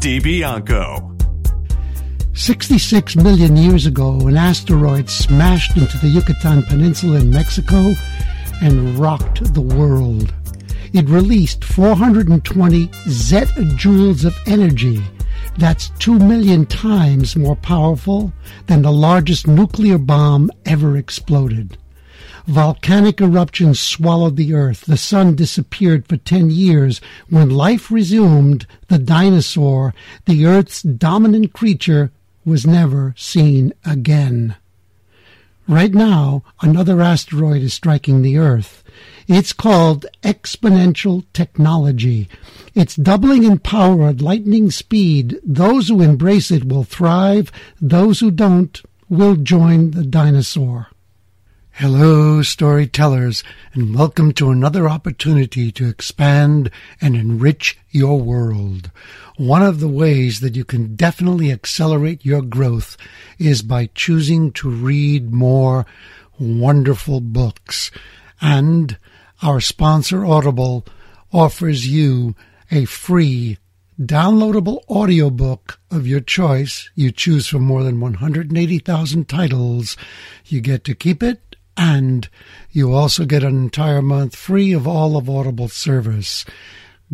DiBianco. 66 million years ago, an asteroid smashed into the Yucatan Peninsula in Mexico and rocked the world. It released 420 zettajoules of energy. That's 2 million times more powerful than the largest nuclear bomb ever exploded. Volcanic eruptions swallowed the earth. The sun disappeared for 10 years. When life resumed, the dinosaur, the earth's dominant creature, was never seen again. Right now, another asteroid is striking the earth. It's called exponential technology. It's doubling in power at lightning speed. Those who embrace it will thrive. Those who don't will join the dinosaur. Hello, storytellers, and welcome to another opportunity to expand and enrich your world. One of the ways that you can definitely accelerate your growth is by choosing to read more wonderful books. And our sponsor, Audible, offers you a free downloadable audiobook of your choice. You choose from more than 180,000 titles. You get to keep it and you also get an entire month free of all of Audible service.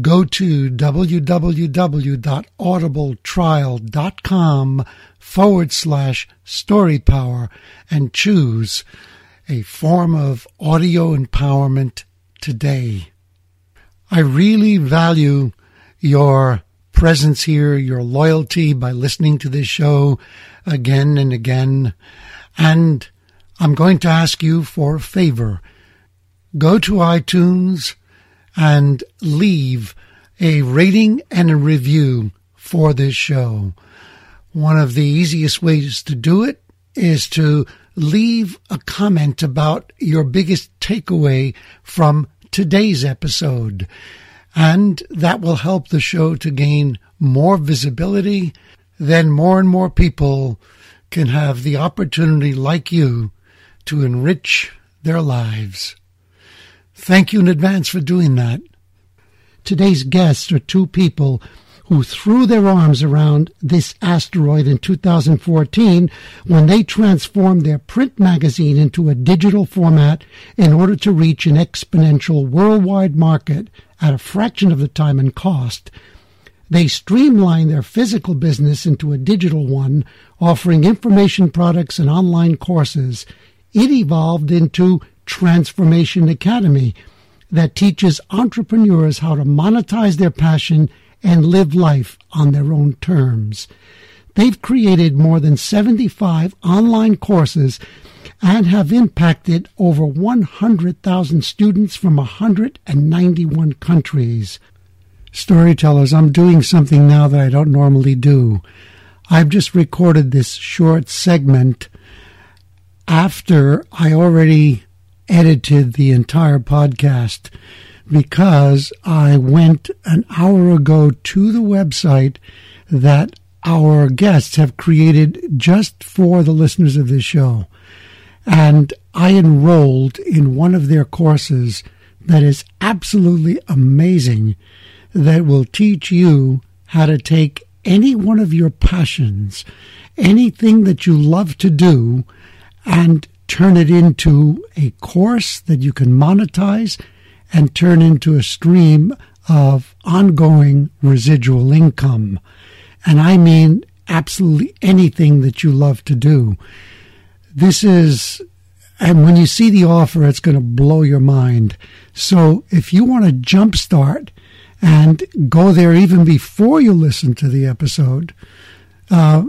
Go to www.audibletrial.com forward slash story power and choose a form of audio empowerment today. I really value your presence here, your loyalty by listening to this show again and again. And I'm going to ask you for a favor. Go to iTunes and leave a rating and a review for this show. One of the easiest ways to do it is to leave a comment about your biggest takeaway from today's episode. And that will help the show to gain more visibility. Then more and more people can have the opportunity, like you, to enrich their lives. Thank you in advance for doing that. Today's guests are two people who threw their arms around this asteroid in 2014 when they transformed their print magazine into a digital format in order to reach an exponential worldwide market at a fraction of the time and cost. They streamlined their physical business into a digital one, offering information products and online courses it evolved into Transformation Academy that teaches entrepreneurs how to monetize their passion and live life on their own terms. They've created more than 75 online courses and have impacted over 100,000 students from 191 countries. Storytellers, I'm doing something now that I don't normally do. I've just recorded this short segment after I already edited the entire podcast because I went an hour ago to the website that our guests have created just for the listeners of this show. And I enrolled in one of their courses that is absolutely amazing that will teach you how to take any one of your passions, anything that you love to do, and turn it into a course that you can monetize and turn into a stream of ongoing residual income. And I mean absolutely anything that you love to do. This is, and when you see the offer, it's going to blow your mind. So if you want to jumpstart and go there even before you listen to the episode, uh,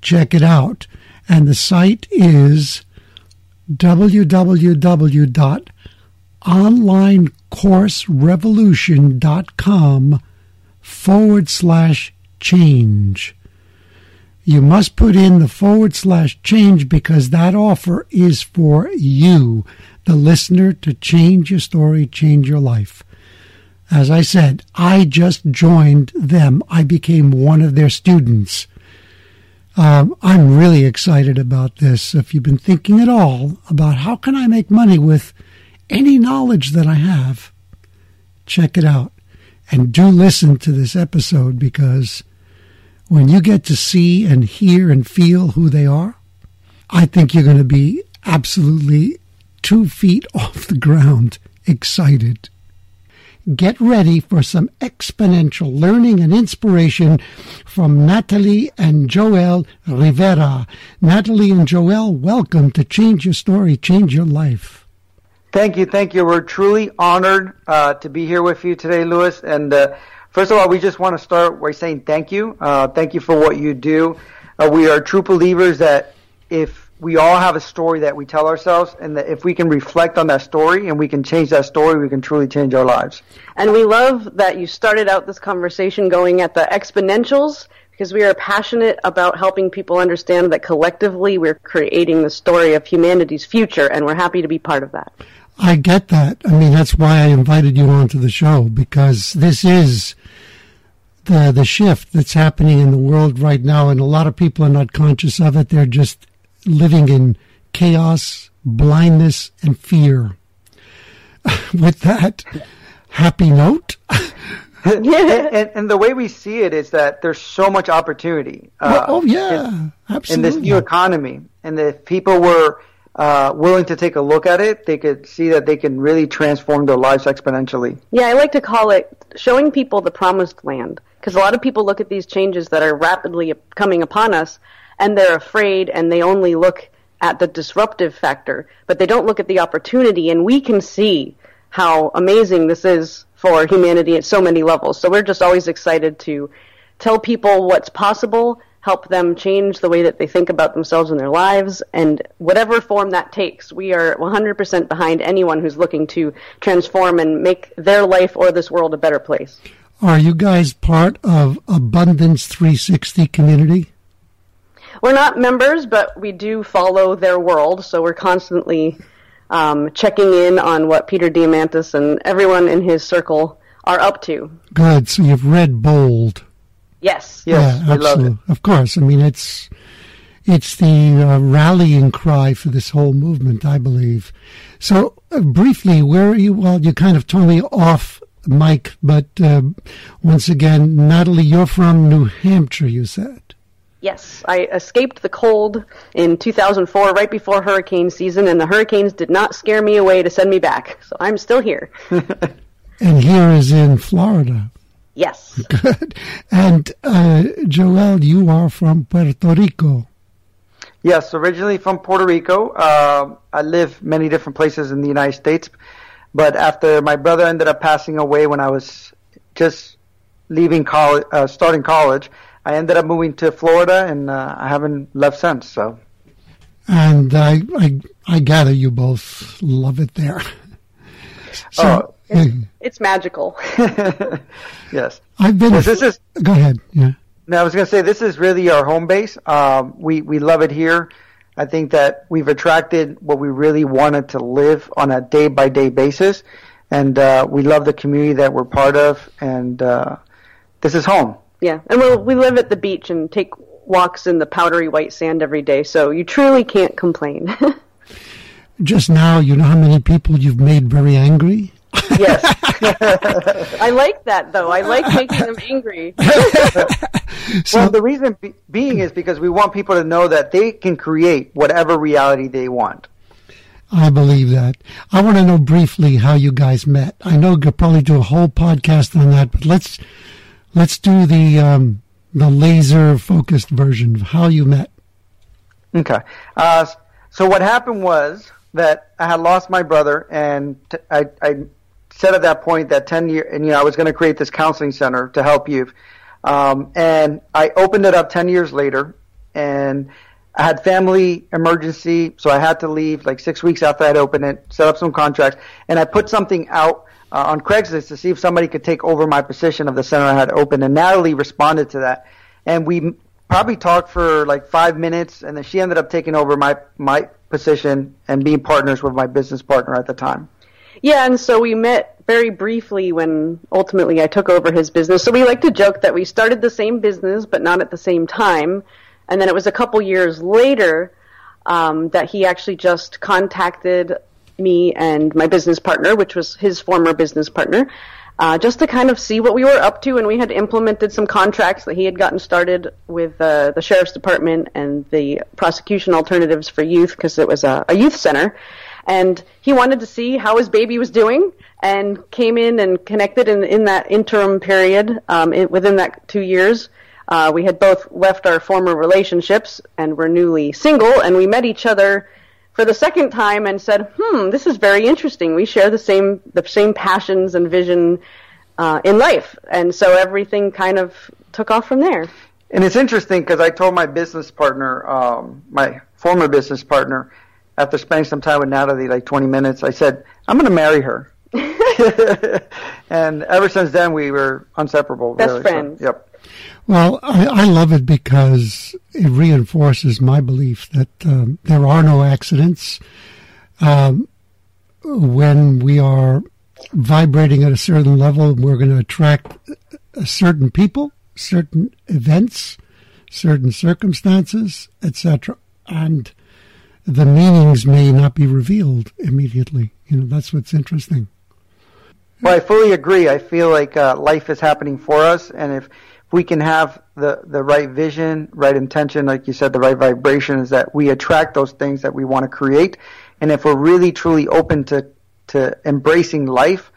check it out and the site is www.onlinecourserevolution.com forward slash change. You must put in the forward slash change because that offer is for you, the listener, to change your story, change your life. As I said, I just joined them. I became one of their students. Um, I'm really excited about this. If you've been thinking at all about how can I make money with any knowledge that I have, check it out. And do listen to this episode because when you get to see and hear and feel who they are, I think you're going to be absolutely two feet off the ground excited. Get ready for some exponential learning and inspiration from Natalie and Joel Rivera. Natalie and Joel, welcome to Change Your Story, Change Your Life. Thank you, thank you. We're truly honored uh, to be here with you today, Louis. And uh, first of all, we just want to start by saying thank you. Uh, thank you for what you do. Uh, we are true believers that if we all have a story that we tell ourselves, and that if we can reflect on that story and we can change that story, we can truly change our lives. And we love that you started out this conversation going at the exponentials because we are passionate about helping people understand that collectively we're creating the story of humanity's future, and we're happy to be part of that. I get that. I mean, that's why I invited you onto the show because this is the the shift that's happening in the world right now, and a lot of people are not conscious of it. They're just living in chaos, blindness, and fear. With that happy note. and, and, and, the way we see it is that there's so much opportunity. Uh, well, oh yeah, in, absolutely. In this new economy, and if people were uh, willing to take a look at it, they could see that they can really transform their lives exponentially. Yeah, I like to call it showing people the promised land. Because a lot of people look at these changes that are rapidly coming upon us and they're afraid and they only look at the disruptive factor, but they don't look at the opportunity. And we can see how amazing this is for humanity at so many levels. So we're just always excited to tell people what's possible help them change the way that they think about themselves and their lives, and whatever form that takes, we are 100% behind anyone who's looking to transform and make their life or this world a better place. Are you guys part of Abundance 360 community? We're not members, but we do follow their world, so we're constantly um, checking in on what Peter Diamandis and everyone in his circle are up to. Good. So you've read Bold. Yes. Yes. Yeah, absolutely. Of course. I mean, it's it's the uh, rallying cry for this whole movement, I believe. So, uh, briefly, where are you? Well, you kind of told me off mic. but uh, once again, Natalie, you're from New Hampshire, you said. Yes, I escaped the cold in 2004, right before hurricane season, and the hurricanes did not scare me away to send me back. So I'm still here. and here is in Florida. Yes. Good. And uh, Joel, you are from Puerto Rico. Yes, originally from Puerto Rico. Uh, I live many different places in the United States, but after my brother ended up passing away when I was just leaving college, uh, starting college, I ended up moving to Florida, and uh, I haven't left since. So. And I, I, I gather you both love it there. so, oh, it's, it's magical. yes. I've been. Yes, this is. Go ahead. Yeah. Now I was going to say this is really our home base. Um, we we love it here. I think that we've attracted what we really wanted to live on a day by day basis, and uh, we love the community that we're part of. And uh, this is home. Yeah, and we we live at the beach and take walks in the powdery white sand every day, so you truly can't complain. Just now, you know how many people you've made very angry yes. I like that though. I like making them angry. so, well, the reason be- being is because we want people to know that they can create whatever reality they want. I believe that. I want to know briefly how you guys met. I know you'll probably do a whole podcast on that, but let's let's do the um, the laser focused version of how you met. Okay. Uh, so what happened was that I had lost my brother, and t- I, I said at that point that 10 year, and you know, I was going to create this counseling center to help youth. Um, and I opened it up 10 years later and I had family emergency. So I had to leave like six weeks after I'd opened it, set up some contracts and I put something out uh, on Craigslist to see if somebody could take over my position of the center I had open, and Natalie responded to that, and we probably talked for like five minutes, and then she ended up taking over my my position and being partners with my business partner at the time. Yeah, and so we met very briefly when ultimately I took over his business. So we like to joke that we started the same business, but not at the same time. And then it was a couple years later um, that he actually just contacted me and my business partner, which was his former business partner, uh, just to kind of see what we were up to. And we had implemented some contracts that he had gotten started with uh, the sheriff's department and the prosecution alternatives for youth because it was a, a youth center. And he wanted to see how his baby was doing and came in and connected in, in that interim period um, in, within that two years. Uh, we had both left our former relationships and were newly single, and we met each other for the second time and said, "Hmm, this is very interesting. We share the same the same passions and vision uh, in life," and so everything kind of took off from there. And it's interesting because I told my business partner, um, my former business partner, after spending some time with Natalie, like 20 minutes, I said, "I'm going to marry her." and ever since then, we were inseparable. Best really. friends. So, yep. Well, I, I, love it because it reinforces my belief that um, there are no accidents. Um, when we are vibrating at a certain level, we're going to attract certain people, certain events, certain circumstances, etc. And the meanings may not be revealed immediately. You know, that's what's interesting. Well, I fully agree. I feel like uh, life is happening for us, and if we can have the, the right vision, right intention, like you said, the right vibrations, that we attract those things that we want to create. And if we're really truly open to, to embracing life,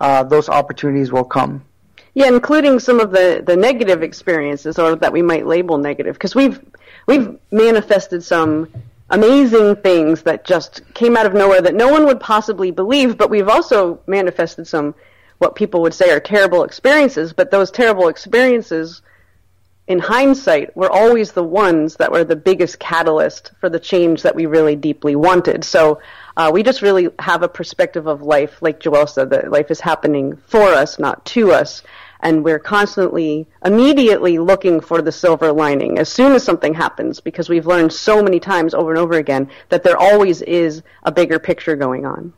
uh, those opportunities will come. Yeah, including some of the, the negative experiences, or that we might label negative, because we've we've manifested some amazing things that just came out of nowhere that no one would possibly believe, but we've also manifested some what people would say are terrible experiences, but those terrible experiences in hindsight were always the ones that were the biggest catalyst for the change that we really deeply wanted. So uh, we just really have a perspective of life, like Joel said, that life is happening for us, not to us and we're constantly immediately looking for the silver lining as soon as something happens because we've learned so many times over and over again that there always is a bigger picture going on.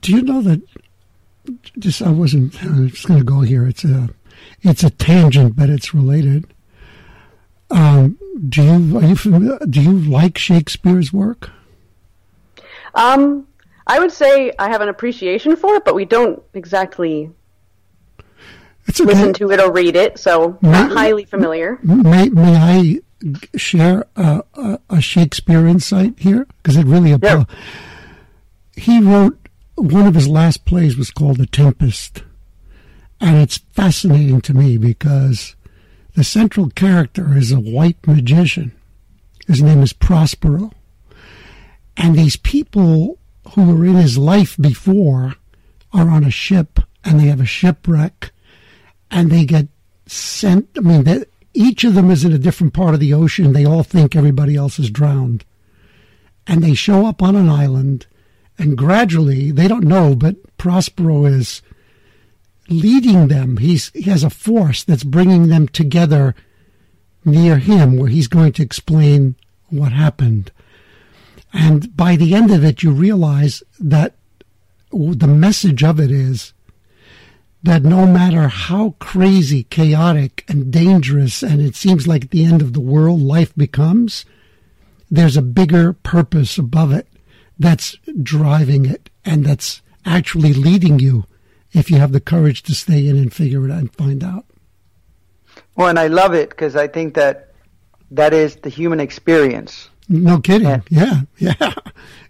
Do you know that just I wasn't I'm just going to go here it's a it's a tangent but it's related. Um, do you are you familiar, do you like Shakespeare's work? Um, I would say I have an appreciation for it, but we don't exactly it's okay. listen to it or read it, so may, not highly familiar. May, may I share a, a, a Shakespeare insight here? Because it really applies. Yeah. He wrote, one of his last plays was called The Tempest. And it's fascinating to me because the central character is a white magician. His name is Prospero. And these people who were in his life before are on a ship and they have a shipwreck and they get sent. I mean, each of them is in a different part of the ocean. They all think everybody else is drowned. And they show up on an island, and gradually, they don't know, but Prospero is leading them. He's, he has a force that's bringing them together near him where he's going to explain what happened. And by the end of it, you realize that the message of it is that no matter how crazy, chaotic, and dangerous, and it seems like the end of the world life becomes, there's a bigger purpose above it that's driving it and that's actually leading you if you have the courage to stay in and figure it out and find out. Well, and I love it because I think that that is the human experience. No kidding. Yeah, yeah. Yeah,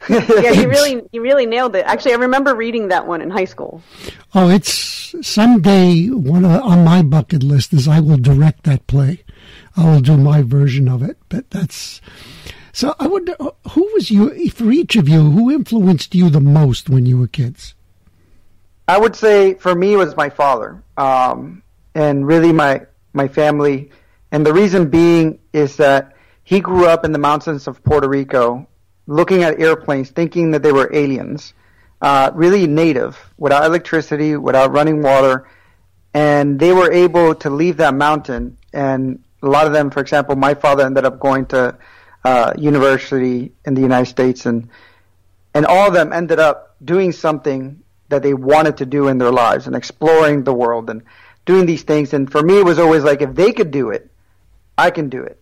yeah he really he really nailed it. Actually, I remember reading that one in high school. Oh, it's someday one of, on my bucket list is I will direct that play. I will do my version of it. But that's so. I wonder who was you for each of you. Who influenced you the most when you were kids? I would say for me it was my father, um, and really my my family. And the reason being is that he grew up in the mountains of Puerto Rico, looking at airplanes, thinking that they were aliens. uh, really native, without electricity, without running water, and they were able to leave that mountain. And a lot of them, for example, my father ended up going to uh, university in the United States, and and all of them ended up doing something that they wanted to do in their lives and exploring the world and doing these things. And for me, it was always like, if they could do it, I can do it,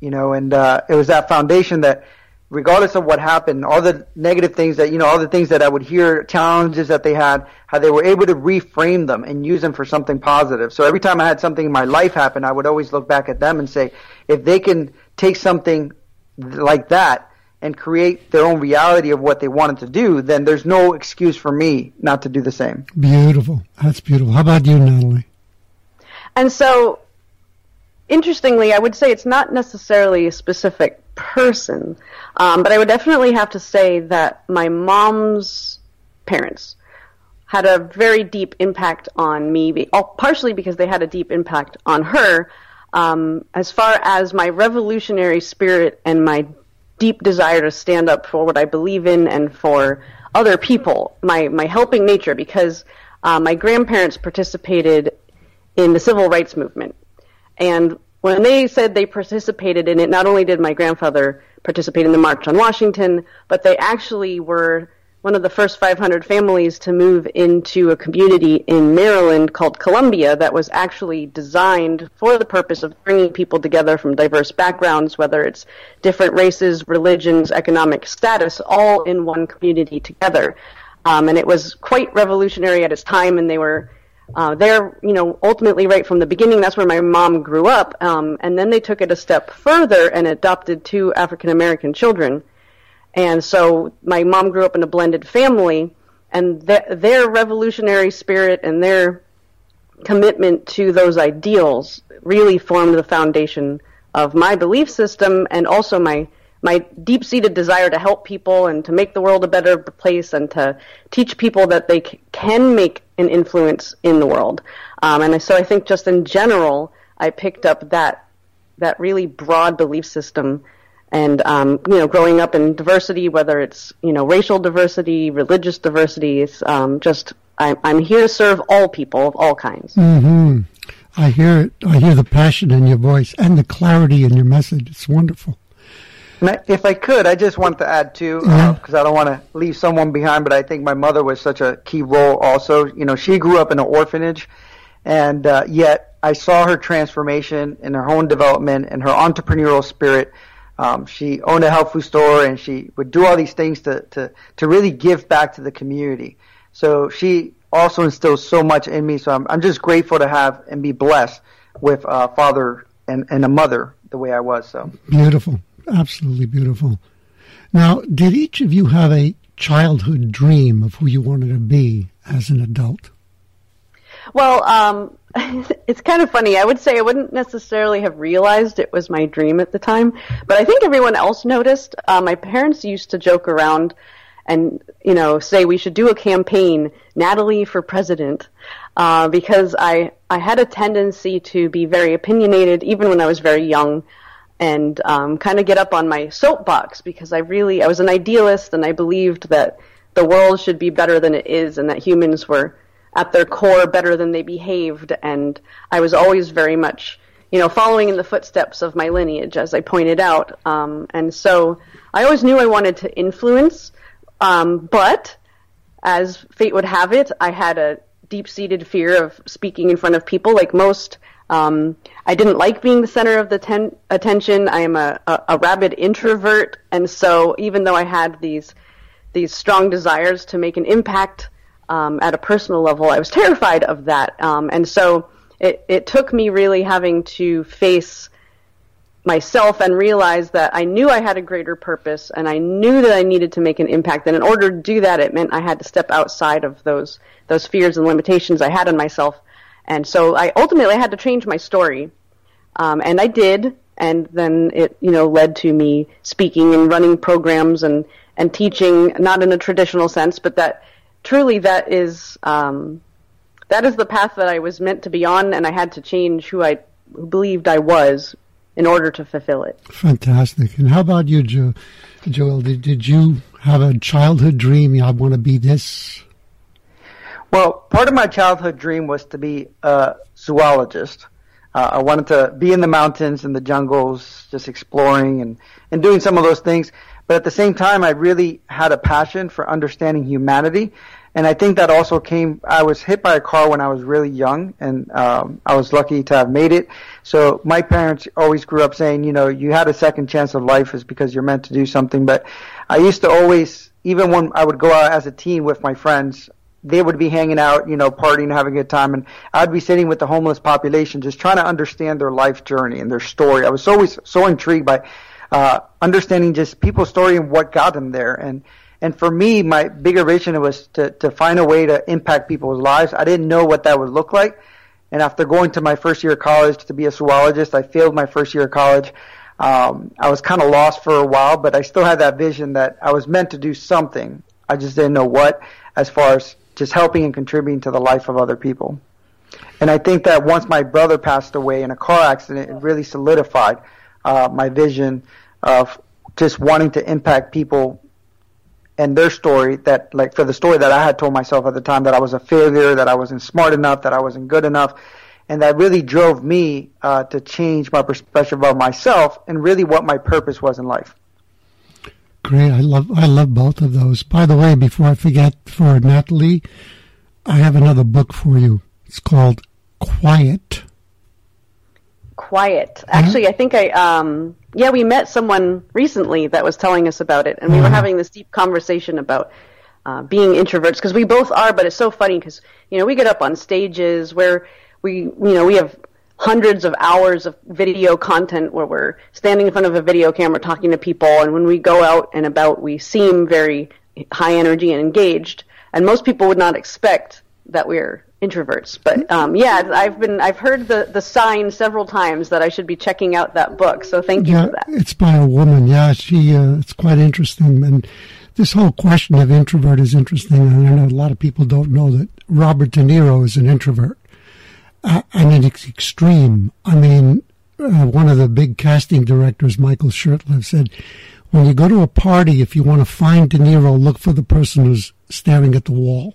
you know. And uh, it was that foundation that regardless of what happened, all the negative things that, you know, all the things that I would hear, challenges that they had, how they were able to reframe them and use them for something positive. So every time I had something in my life happen, I would always look back at them and say, if they can take something like that and create their own reality of what they wanted to do, then there's no excuse for me not to do the same. Beautiful. That's beautiful. How about you, Natalie? And so, interestingly, I would say it's not necessarily a specific person. Um, but I would definitely have to say that my mom's parents had a very deep impact on me, partially because they had a deep impact on her. Um, as far as my revolutionary spirit and my deep desire to stand up for what I believe in and for other people, my, my helping nature, because uh, my grandparents participated in the civil rights movement. And when they said they participated in it, not only did my grandfather participate in the March on Washington, but they actually were one of the first 500 families to move into a community in Maryland called Columbia that was actually designed for the purpose of bringing people together from diverse backgrounds, whether it's different races, religions, economic status, all in one community together. Um, and it was quite revolutionary at its time, and they were uh, they're, you know, ultimately right from the beginning, that's where my mom grew up. Um, and then they took it a step further and adopted two African American children. And so my mom grew up in a blended family, and th- their revolutionary spirit and their commitment to those ideals really formed the foundation of my belief system and also my my deep seated desire to help people and to make the world a better place and to teach people that they c- can make an influence in the world. Um, and so I think just in general, I picked up that that really broad belief system. And um, you know, growing up in diversity, whether it's you know racial diversity, religious diversity, it's um, just I'm, I'm here to serve all people of all kinds. Mm-hmm. I hear it. I hear the passion in your voice and the clarity in your message. It's wonderful. If I could, I just want to add too, because uh. I don't want to leave someone behind. But I think my mother was such a key role. Also, you know, she grew up in an orphanage, and uh, yet I saw her transformation in her own development and her entrepreneurial spirit. Um, she owned a health food store, and she would do all these things to to to really give back to the community. So she also instills so much in me. So I'm I'm just grateful to have and be blessed with a father and and a mother the way I was. So beautiful absolutely beautiful. Now, did each of you have a childhood dream of who you wanted to be as an adult? Well, um, it's kind of funny. I would say I wouldn't necessarily have realized it was my dream at the time, but I think everyone else noticed. Uh, my parents used to joke around and you know say we should do a campaign, Natalie for president, uh, because I I had a tendency to be very opinionated even when I was very young and um, kind of get up on my soapbox because I really I was an idealist and I believed that the world should be better than it is and that humans were at their core better than they behaved. And I was always very much you know following in the footsteps of my lineage as I pointed out. Um, and so I always knew I wanted to influence um, but as fate would have it I had a deep seated fear of speaking in front of people. Like most um, I didn't like being the center of the ten- attention. I am a, a, a, rabid introvert, and so even though I had these these strong desires to make an impact um, at a personal level, I was terrified of that. Um, and so it, it took me really having to face myself and realize that I knew I had a greater purpose, and I knew that I needed to make an impact. And in order to do that, it meant I had to step outside of those those fears and limitations I had on myself and so I ultimately had to change my story, um, and I did. And then it, you know, led to me speaking and running programs and and teaching, not in a traditional sense, but that truly that is um, that is the path that I was meant to be on, and I had to change who I who believed I was in order to fulfill it. Fantastic. And how about you, jo- Joel? Did, did you have a childhood dream? I want to be this. Well, part of my childhood dream was to be a zoologist. Uh, I wanted to be in the mountains and the jungles, just exploring and, and doing some of those things. But at the same time, I really had a passion for understanding humanity. And I think that also came, I was hit by a car when I was really young and, um, I was lucky to have made it. So my parents always grew up saying, you know, you had a second chance of life is because you're meant to do something. But I used to always, even when I would go out as a teen with my friends, they would be hanging out, you know, partying, having a good time, and I'd be sitting with the homeless population, just trying to understand their life journey and their story. I was always so intrigued by uh, understanding just people's story and what got them there. And and for me, my bigger vision was to to find a way to impact people's lives. I didn't know what that would look like. And after going to my first year of college to be a zoologist, I failed my first year of college. Um, I was kind of lost for a while, but I still had that vision that I was meant to do something. I just didn't know what, as far as just helping and contributing to the life of other people. And I think that once my brother passed away in a car accident, it really solidified uh, my vision of just wanting to impact people and their story that like for the story that I had told myself at the time that I was a failure, that I wasn't smart enough, that I wasn't good enough, and that really drove me uh, to change my perspective of myself and really what my purpose was in life. Great, I love I love both of those. By the way, before I forget, for Natalie, I have another book for you. It's called Quiet. Quiet. Actually, I think I um yeah, we met someone recently that was telling us about it, and we were having this deep conversation about uh, being introverts because we both are. But it's so funny because you know we get up on stages where we you know we have hundreds of hours of video content where we're standing in front of a video camera talking to people, and when we go out and about, we seem very high energy and engaged. And most people would not expect that we're introverts. But um, yeah, I've been I've heard the the sign several times that I should be checking out that book. So thank you yeah, for that. It's by a woman. Yeah, she. Uh, it's quite interesting, and this whole question of introvert is interesting. And I know a lot of people don't know that Robert De Niro is an introvert. Uh, I mean, it's extreme. I mean, uh, one of the big casting directors, Michael Shurtleff, said, "When you go to a party, if you want to find De Niro, look for the person who's staring at the wall."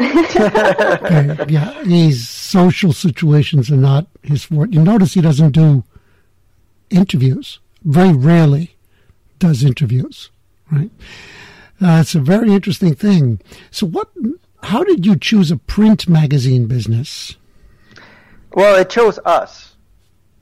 Okay, yeah, his social situations are not his forte. You notice he doesn't do interviews. Very rarely does interviews, right? Uh, a very interesting thing. So, what? How did you choose a print magazine business? Well, it chose us,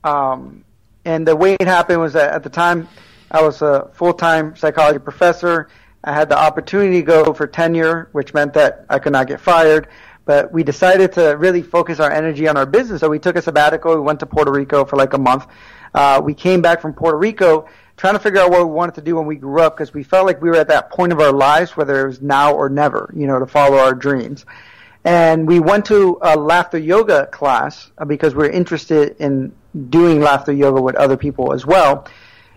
um, and the way it happened was that at the time I was a full-time psychology professor I had the opportunity to go for tenure, which meant that I could not get fired. But we decided to really focus our energy on our business. So we took a sabbatical. We went to Puerto Rico for like a month. Uh, we came back from Puerto Rico trying to figure out what we wanted to do when we grew up because we felt like we were at that point of our lives, whether it was now or never, you know, to follow our dreams. And we went to a laughter yoga class uh, because we are interested in doing laughter yoga with other people as well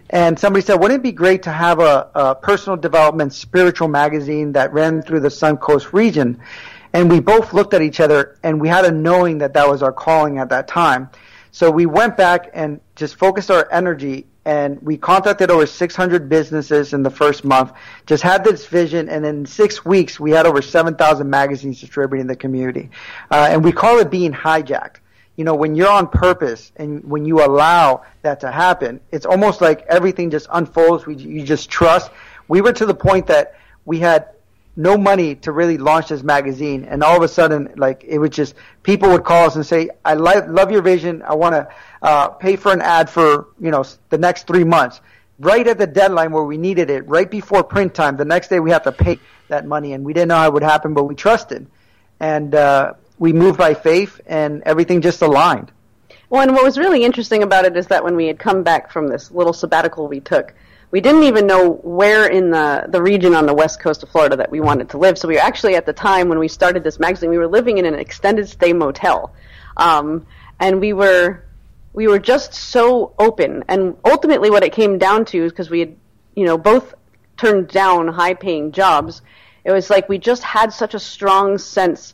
and somebody said, wouldn't it be great to have a, a, personal development spiritual magazine that ran through the Suncoast region? And we both looked at each other and we had a knowing that that was our calling at that time. So we went back and just focused our energy and we contacted over 600 businesses in the first month, just had this vision, and in six weeks we had over 7,000 magazines distributed in the community. Uh, and we call it being hijacked you know, when you're on purpose and when you allow that to happen, it's almost like everything just unfolds. We, you just trust. We were to the point that we had no money to really launch this magazine, and all of a sudden, like it was just people would call us and say, "I li- love your vision. I want to uh, pay for an ad for you know the next three months." Right at the deadline where we needed it, right before print time, the next day we have to pay that money, and we didn't know how it would happen, but we trusted, and uh, we moved by faith and everything just aligned. Well, and what was really interesting about it is that when we had come back from this little sabbatical we took, we didn't even know where in the, the region on the west coast of Florida that we wanted to live. So we were actually at the time when we started this magazine, we were living in an extended stay motel. Um, and we were, we were just so open. And ultimately what it came down to is because we had, you know, both turned down high paying jobs. It was like we just had such a strong sense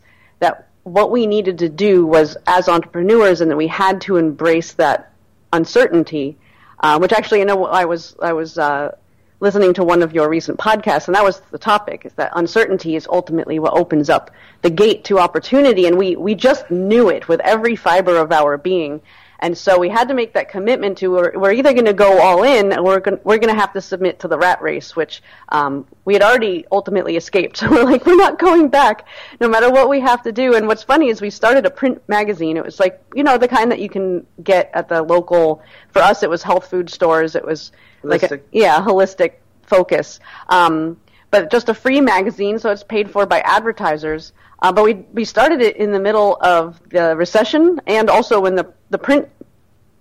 what we needed to do was as entrepreneurs and that we had to embrace that uncertainty uh, which actually I know I was I was uh, listening to one of your recent podcasts, and that was the topic: is that uncertainty is ultimately what opens up the gate to opportunity, and we we just knew it with every fiber of our being. And so we had to make that commitment to we're, we're either going to go all in or we're going we're going to have to submit to the rat race, which um, we had already ultimately escaped. So we're like, we're not going back, no matter what we have to do. And what's funny is we started a print magazine. It was like you know the kind that you can get at the local. For us, it was health food stores. It was Holistic. like a, yeah, holistic focus. Um, but just a free magazine, so it's paid for by advertisers. Uh, but we we started it in the middle of the recession and also when the the print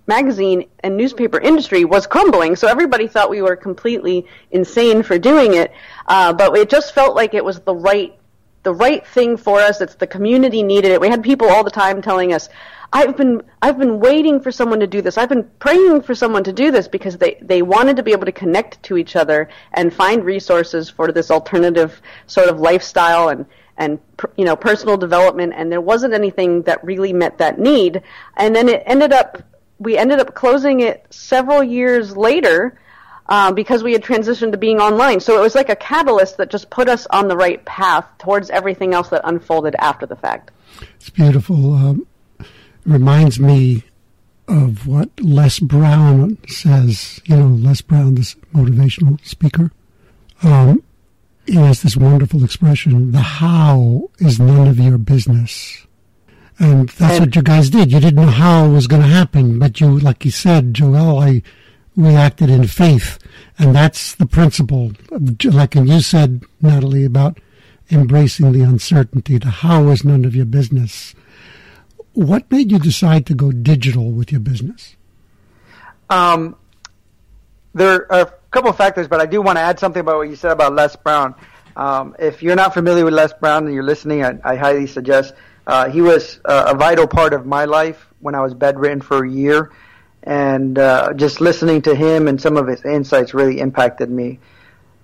magazine and newspaper industry was crumbling. So everybody thought we were completely insane for doing it. Uh, but it just felt like it was the right the right thing for us. It's the community needed it. We had people all the time telling us, "I've been I've been waiting for someone to do this. I've been praying for someone to do this because they they wanted to be able to connect to each other and find resources for this alternative sort of lifestyle and and you know personal development and there wasn't anything that really met that need and then it ended up we ended up closing it several years later uh, because we had transitioned to being online. So it was like a catalyst that just put us on the right path towards everything else that unfolded after the fact. It's beautiful. Um, reminds me of what Les Brown says. You know, Les Brown, this motivational speaker. Um, he has this wonderful expression: "The how is none of your business." And that's And- what you guys did. You didn't know how it was going to happen, but you, like you said, Joel, I reacted in faith. And that's the principle. of- Like you said, Natalie, about embracing the uncertainty. The how is none of your business. What made you decide to go digital with your business? Um, there are a couple of factors, but I do want to add something about what you said about Les Brown. Um, if you're not familiar with Les Brown and you're listening, I, I highly suggest. Uh, he was uh, a vital part of my life when I was bedridden for a year, and uh, just listening to him and some of his insights really impacted me.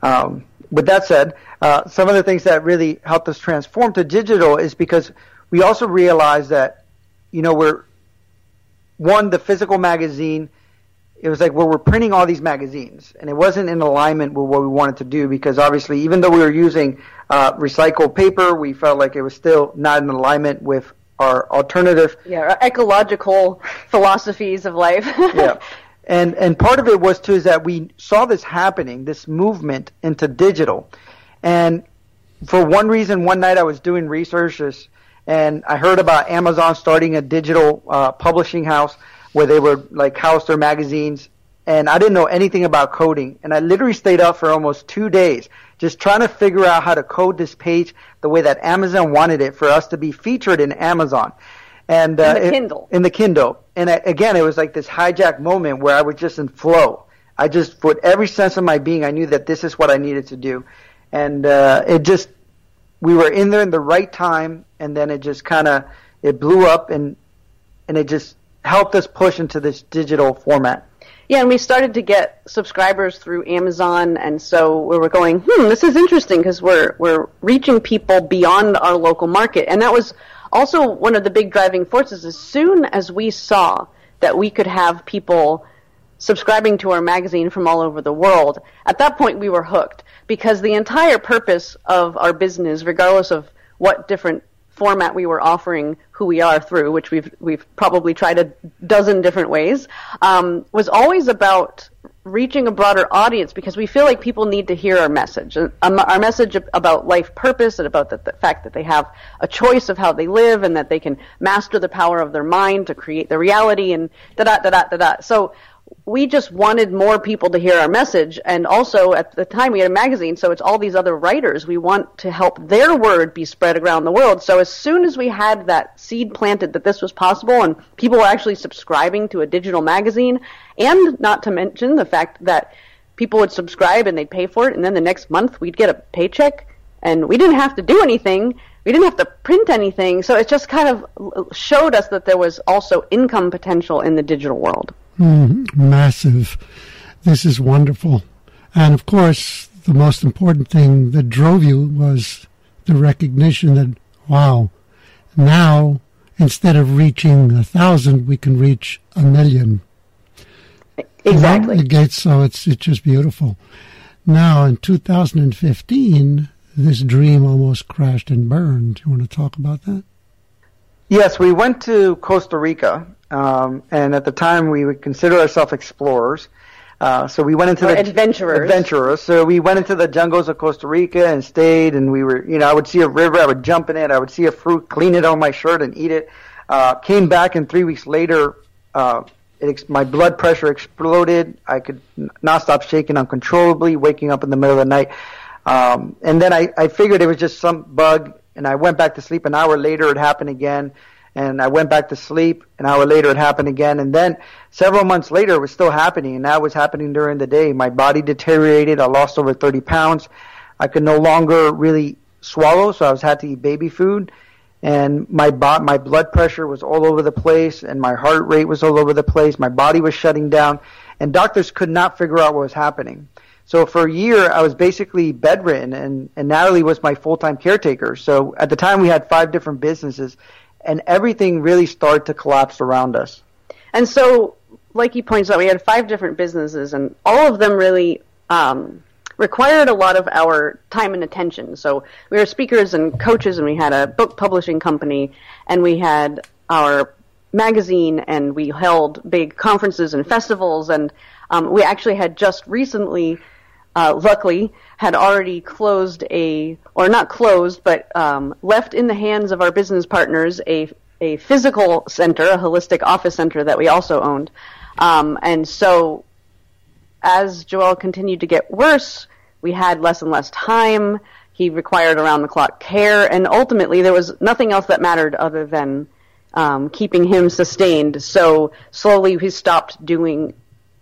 Um, with that said, uh, some of the things that really helped us transform to digital is because we also realized that, you know, we're one the physical magazine it was like well we're printing all these magazines. And it wasn't in alignment with what we wanted to do because obviously even though we were using uh, recycled paper we felt like it was still not in alignment with our alternative. Yeah, our ecological philosophies of life. yeah. And and part of it was too is that we saw this happening this movement into digital. And for one reason one night i was doing research is- and i heard about amazon starting a digital uh, publishing house where they would like house their magazines and i didn't know anything about coding and i literally stayed up for almost two days just trying to figure out how to code this page the way that amazon wanted it for us to be featured in amazon and uh, the it- Kindle. in the Kindle. And I, again, it was like this hijack moment where I was just in flow. I just, with every sense of my being, I knew that this is what I needed to do. And uh, it just, we were in there in the right time, and then it just kind of, it blew up, and and it just helped us push into this digital format. Yeah, and we started to get subscribers through Amazon, and so we were going, hmm, this is interesting because we're we're reaching people beyond our local market, and that was also one of the big driving forces. As soon as we saw that we could have people subscribing to our magazine from all over the world, at that point we were hooked because the entire purpose of our business, regardless of what different format we were offering who we are through, which we've we've probably tried a dozen different ways, um, was always about reaching a broader audience because we feel like people need to hear our message, um, our message about life purpose and about the, the fact that they have a choice of how they live and that they can master the power of their mind to create the reality and da da da da da. So we just wanted more people to hear our message. And also at the time we had a magazine so it's all these other writers. We want to help their word be spread around the world. So as soon as we had that seed planted that this was possible and people were actually subscribing to a digital magazine and not to mention the fact that people would subscribe and they'd pay for it and then the next month we'd get a paycheck and we didn't have to do anything. We didn't have to print anything. So it just kind of showed us that there was also income potential in the digital world Hmm, massive. This is wonderful. And of course, the most important thing that drove you was the recognition that, wow, now instead of reaching a thousand, we can reach a million. Exactly. It gets so it's it's just beautiful. Now, in 2015, this dream almost crashed and burned. You want to talk about that? Yes, we went to Costa Rica, um, and at the time we would consider ourselves explorers. Uh, so we went into or the adventurers. Adventurers. So we went into the jungles of Costa Rica and stayed. And we were, you know, I would see a river, I would jump in it. I would see a fruit, clean it on my shirt, and eat it. Uh, came back, and three weeks later, uh, it, my blood pressure exploded. I could not stop shaking uncontrollably, waking up in the middle of the night. Um, and then I, I figured it was just some bug, and I went back to sleep. An hour later, it happened again and I went back to sleep. An hour later, it happened again, and then several months later, it was still happening, and that was happening during the day. My body deteriorated. I lost over 30 pounds. I could no longer really swallow, so I was had to eat baby food, and my bo- my blood pressure was all over the place, and my heart rate was all over the place. My body was shutting down, and doctors could not figure out what was happening. So for a year, I was basically bedridden, and, and Natalie was my full-time caretaker. So at the time, we had five different businesses, and everything really started to collapse around us. And so, like he points out, we had five different businesses, and all of them really um, required a lot of our time and attention. So we were speakers and coaches, and we had a book publishing company, and we had our magazine, and we held big conferences and festivals, and um, we actually had just recently, uh, luckily, had already closed a, or not closed, but um, left in the hands of our business partners a a physical center, a holistic office center that we also owned. Um, and so, as Joel continued to get worse, we had less and less time. He required around the clock care, and ultimately, there was nothing else that mattered other than um, keeping him sustained. So, slowly, we stopped doing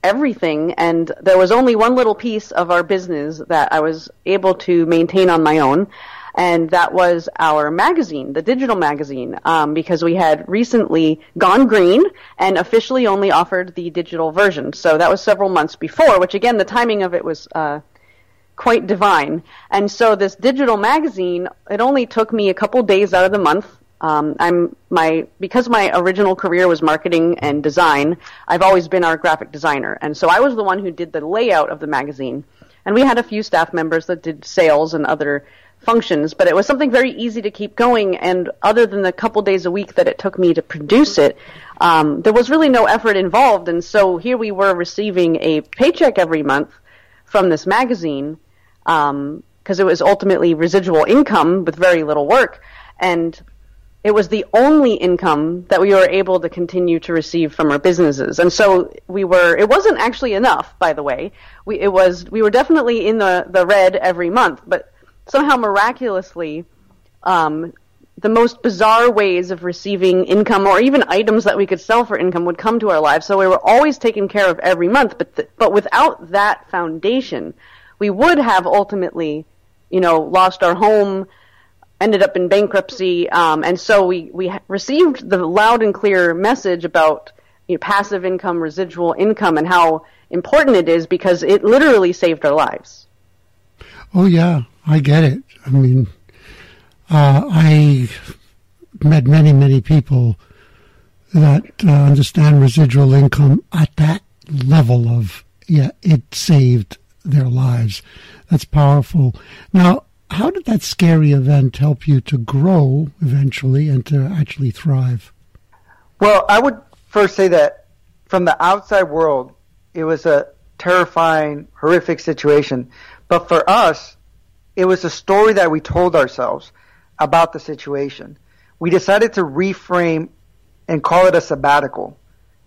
everything, and there was only one little piece of our business that I was able to maintain on my own, and that was our magazine, the digital magazine, um, because we had recently gone green and officially only offered the digital version. So that was several months before, which again, the timing of it was uh, quite divine. And so this digital magazine, it only took me a couple days out of the month um, I'm my because my original career was marketing and design. I've always been our graphic designer, and so I was the one who did the layout of the magazine. And we had a few staff members that did sales and other functions, but it was something very easy to keep going. And other than the couple days a week that it took me to produce it, um, there was really no effort involved. And so here we were receiving a paycheck every month from this magazine because um, it was ultimately residual income with very little work. And it was the only income that we were able to continue to receive from our businesses. And so we were, it wasn't actually enough, by the way. We, it was, we were definitely in the, the red every month, but somehow miraculously, um, the most bizarre ways of receiving income or even items that we could sell for income would come to our lives. So we were always taken care of every month, but, th- but without that foundation, we would have ultimately, you know, lost our home, ended up in bankruptcy, um, and so we we received the loud and clear message about you know, passive income, residual income, and how important it is because it literally saved our lives. Oh yeah, I get it. I mean, uh, I met many many people that uh, understand residual income at that level of yeah, it saved their lives. That's powerful. Now, how did that scary event help you to grow eventually and to actually thrive? Well, I would first say that from the outside world, it was a terrifying, horrific situation. But for us, it was a story that we told ourselves about the situation. We decided to reframe and call it a sabbatical.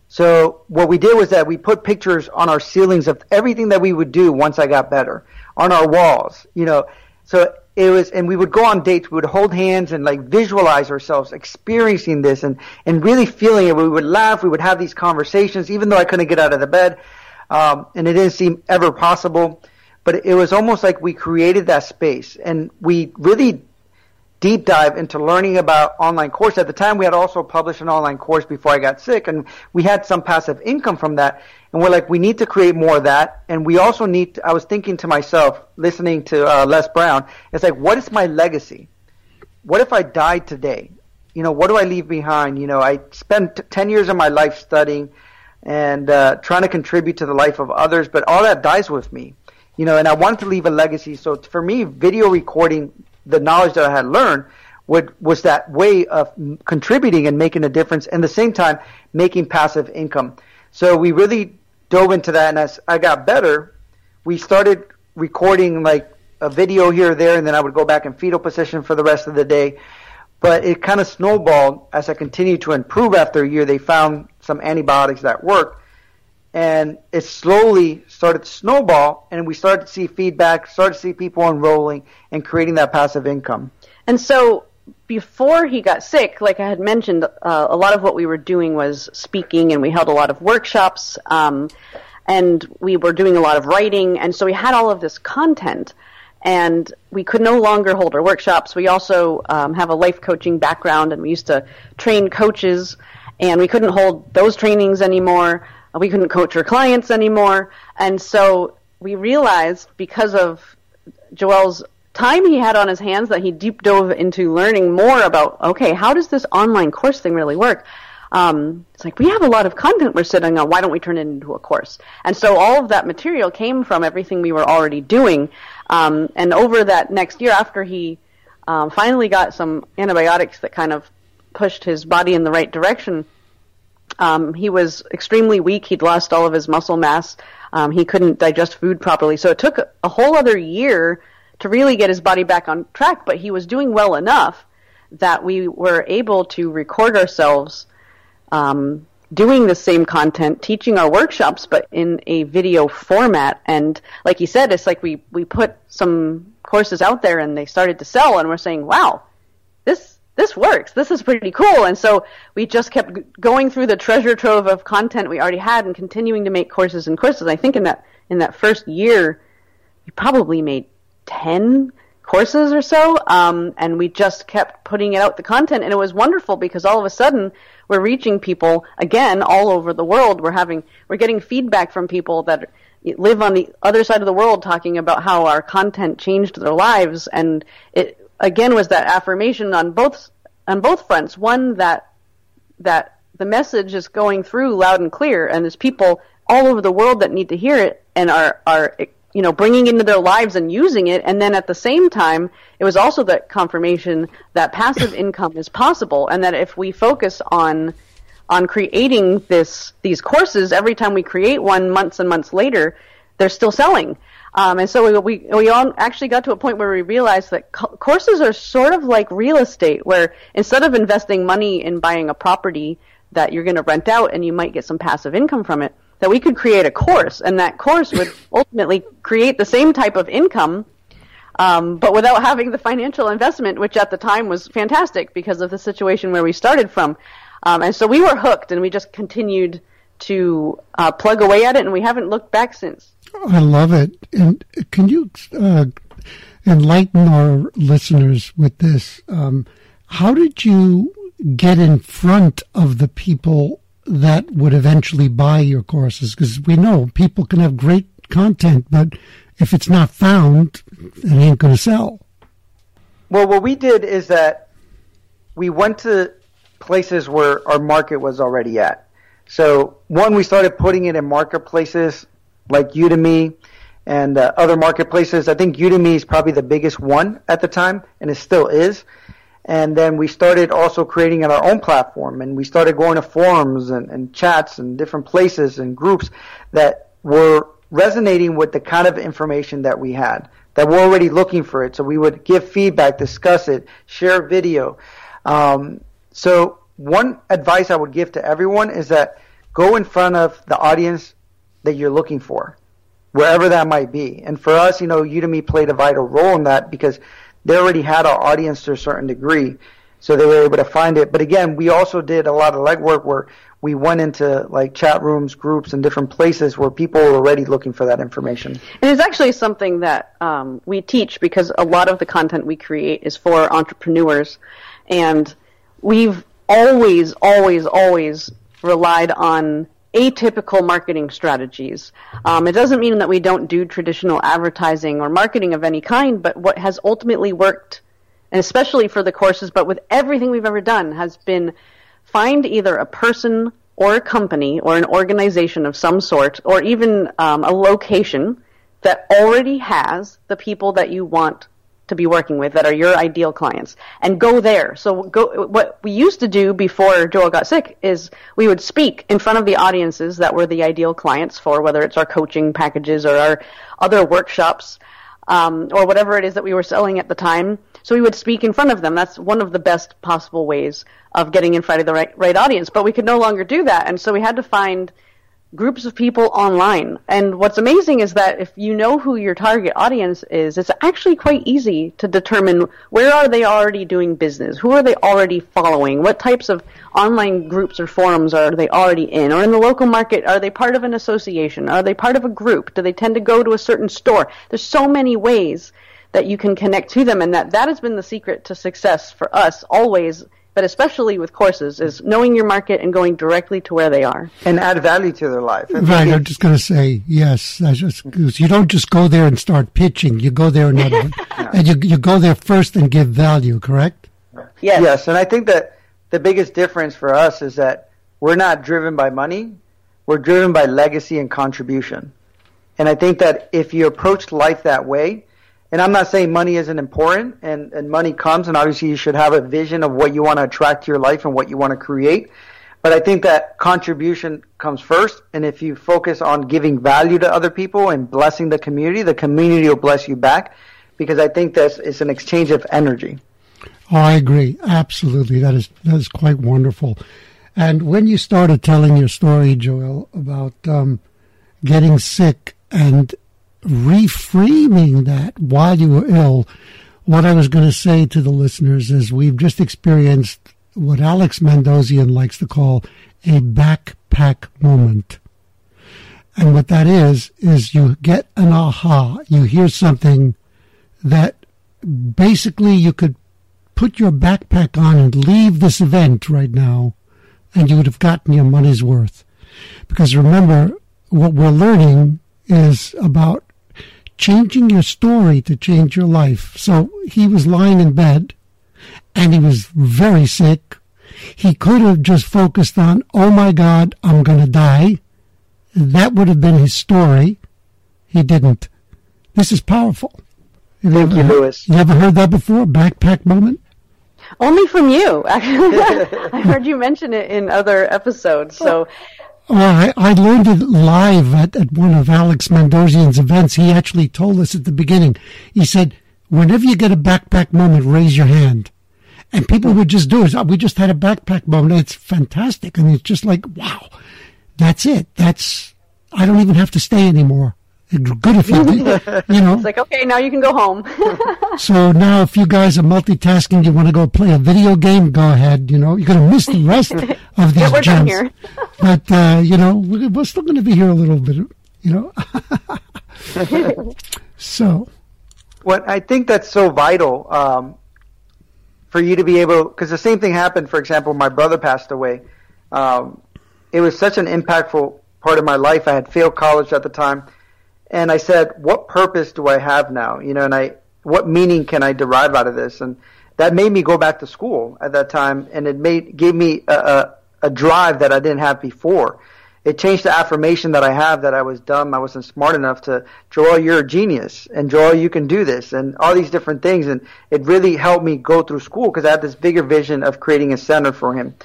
So what we did was that we put pictures on our ceilings of everything that we would do once I got better, on our walls, you know, so it was, and we would go on dates. We would hold hands and like visualize ourselves experiencing this and and really feeling it. We would laugh. We would have these conversations, even though I couldn't get out of the bed, um, and it didn't seem ever possible. But it was almost like we created that space, and we really deep dive into learning about online course. At the time, we had also published an online course before I got sick, and we had some passive income from that. And we're like, we need to create more of that. And we also need, to, I was thinking to myself, listening to uh, Les Brown, it's like, what is my legacy? What if I died today? You know, what do I leave behind? You know, I spent 10 years of my life studying and uh, trying to contribute to the life of others, but all that dies with me. you know, and I wanted to leave a legacy. So for me, video recording the knowledge that I had learned would, was that way of contributing and making a difference, and at the same time making passive income. So we really dove into that, and as I got better, we started recording like a video here or there, and then I would go back in fetal position for the rest of the day. But it kind of snowballed as I continued to improve after a year. They found some antibiotics that worked, and it slowly started to snowball, and we started to see feedback, started to see people enrolling and creating that passive income. And so before he got sick, like I had mentioned, uh, a lot of what we were doing was speaking, and we held a lot of workshops, um, and we were doing a lot of writing, and so we had all of this content and we could no longer hold our workshops. We also um, have a life coaching background, and we used to train coaches, and we couldn't hold those trainings anymore. We couldn't coach our clients anymore, and so we realized because of Joel's time he had on his hands that he deep dove into learning more about okay, how does this online course thing really work? um, it's like we have a lot of content we're sitting on. Why don't we turn it into a course? And so all of that material came from everything we were already doing. Um, and over that next year, after he um, finally got some antibiotics that kind of pushed his body in the right direction, um, he was extremely weak. He'd lost all of his muscle mass. Um, he couldn't digest food properly. So it took a whole other year to really get his body back on track. But he was doing well enough that we were able to record ourselves um, doing the same content, teaching our workshops, but in a video format. And like you said, it's like we, we put some courses out there and they started to sell and we're saying, wow, this, this works. This is pretty cool. And so we just kept going through the treasure trove of content we already had and continuing to make courses and courses. I think in that, in that first year, we probably made 10 courses or so. Um, and we just kept putting out the content and it was wonderful because all of a sudden we're reaching people again all over the world. We're having, we're getting feedback from people that live on the other side of the world talking about how our content changed their lives. And it again was that affirmation on both, on both fronts. One that, that the message is going through loud and clear and there's people all over the world that need to hear it and are, are you know, bringing into their lives and using it. And then at the same time, it was also that confirmation that passive income is possible, and that if we focus on on creating this these courses, every time we create one, months and months later, they're still selling. Um, and so we, we we all actually got to a point where we realized that co- courses are sort of like real estate, where instead of investing money in buying a property that you're going to rent out and you might get some passive income from it that we could create a course, and that course would ultimately create the same type of income, um, but without having the financial investment, which at the time was fantastic because of the situation where we started from. Um, and so we were hooked, and we just continued to uh, plug away at it, and we haven't looked back since. I love it. And can you uh, enlighten our listeners with this? Um, how did you get in front of the people that would eventually buy your courses? Because we know people can have great content, but if it's not found, it ain't going to sell. Well, what we did is that we went to places where our market was already at. So, one, we started putting it in marketplaces like Udemy and uh, other marketplaces. I think Udemy is probably the biggest one at the time, and it still is. And then we started also creating our own platform and we started going to forums and, and chats and different places and groups that were resonating with the kind of information that we had, that were already looking for it. So we would give feedback, discuss it, share video. Um, so one advice I would give to everyone is that go in front of the audience that you're looking for, wherever that might be. And for us, you know, Udemy played a vital role in that because they already had our audience to a certain degree, so they were able to find it. But again, we also did a lot of legwork where we went into like chat rooms, groups, and different places where people were already looking for that information. And it's actually something that um, we teach because a lot of the content we create is for entrepreneurs, and we've always, always, always relied on atypical marketing strategies. Um, it doesn't mean that we don't do traditional advertising or marketing of any kind, but what has ultimately worked, and especially for the courses, but with everything we've ever done, has been find either a person or a company or an organization of some sort, or even um, a location that already has the people that you want to be working with that are your ideal clients and go there. So go, what we used to do before Joel got sick is we would speak in front of the audiences that were the ideal clients for whether it's our coaching packages or our other workshops um, or whatever it is that we were selling at the time. So we would speak in front of them. That's one of the best possible ways of getting in front of the right, right audience. But we could no longer do that. And so we had to find groups of people online. And what's amazing is that if you know who your target audience is, it's actually quite easy to determine where are they already doing business? Who are they already following? What types of online groups or forums are they already in? Or in the local market, are they part of an association? Are they part of a group? Do they tend to go to a certain store? There's so many ways that you can connect to them and that that has been the secret to success for us always but especially with courses, is knowing your market and going directly to where they are and add value to their life. Right. I'm just going to say yes. Just, you don't just go there and start pitching. You go there and, yeah. and you you go there first and give value. Correct? Yes. Yes. And I think that the biggest difference for us is that we're not driven by money. We're driven by legacy and contribution. And I think that if you approach life that way, and I'm not saying money isn't important and, and money comes and obviously you should have a vision of what you want to attract to your life and what you want to create. But I think that contribution comes first. And if you focus on giving value to other people and blessing the community, the community will bless you back because I think that it's an exchange of energy. Oh, I agree. Absolutely. That is, that is quite wonderful. And when you started telling your story, Joel, about um, getting sick and reframing that while you were ill, what I was going to say to the listeners is we've just experienced what Alex Mandossian likes to call a backpack moment. And what that is, is you get an aha. You hear something that basically you could put your backpack on and leave this event right now, and you would have gotten your money's worth. Because remember, what we're learning is about changing your story to change your life. So he was lying in bed and he was very sick. He could have just focused on, oh my God, I'm going to die. That would have been his story. He didn't. This is powerful. Have Thank you, Louis. You ever heard that before? Backpack moment? Only from you. I heard you mention it in other episodes. So well, I, I learned it live at, at one of Alex Mandossian's events. He actually told us at the beginning. He said, whenever you get a backpack moment, raise your hand. And people would just do it. We just had a backpack moment. It's fantastic. And it's just like, wow, that's it. That's, I don't even have to stay anymore. Good if you, you know. It's like, okay, now you can go home. so now if you guys are multitasking, you want to go play a video game, go ahead. You know, you're going to miss the rest of these yeah, we're gems. Done here. but, uh, you know, we're still going to be here a little bit, you know. so. What I think that's so vital, um, for you to be able, because the same thing happened, for example, my brother passed away. Um, it was such an impactful part of my life. I had failed college at the time and I said, what purpose do I have now? You know, and I, what meaning can I derive out of this? And that made me go back to school at that time, and it made gave me a, a, a drive that I didn't have before. It changed the affirmation that I have that I was dumb, I wasn't smart enough to, Joel, you're a genius, and Joel, you can do this, and all these different things. And it really helped me go through school because I had this bigger vision of creating a center for him.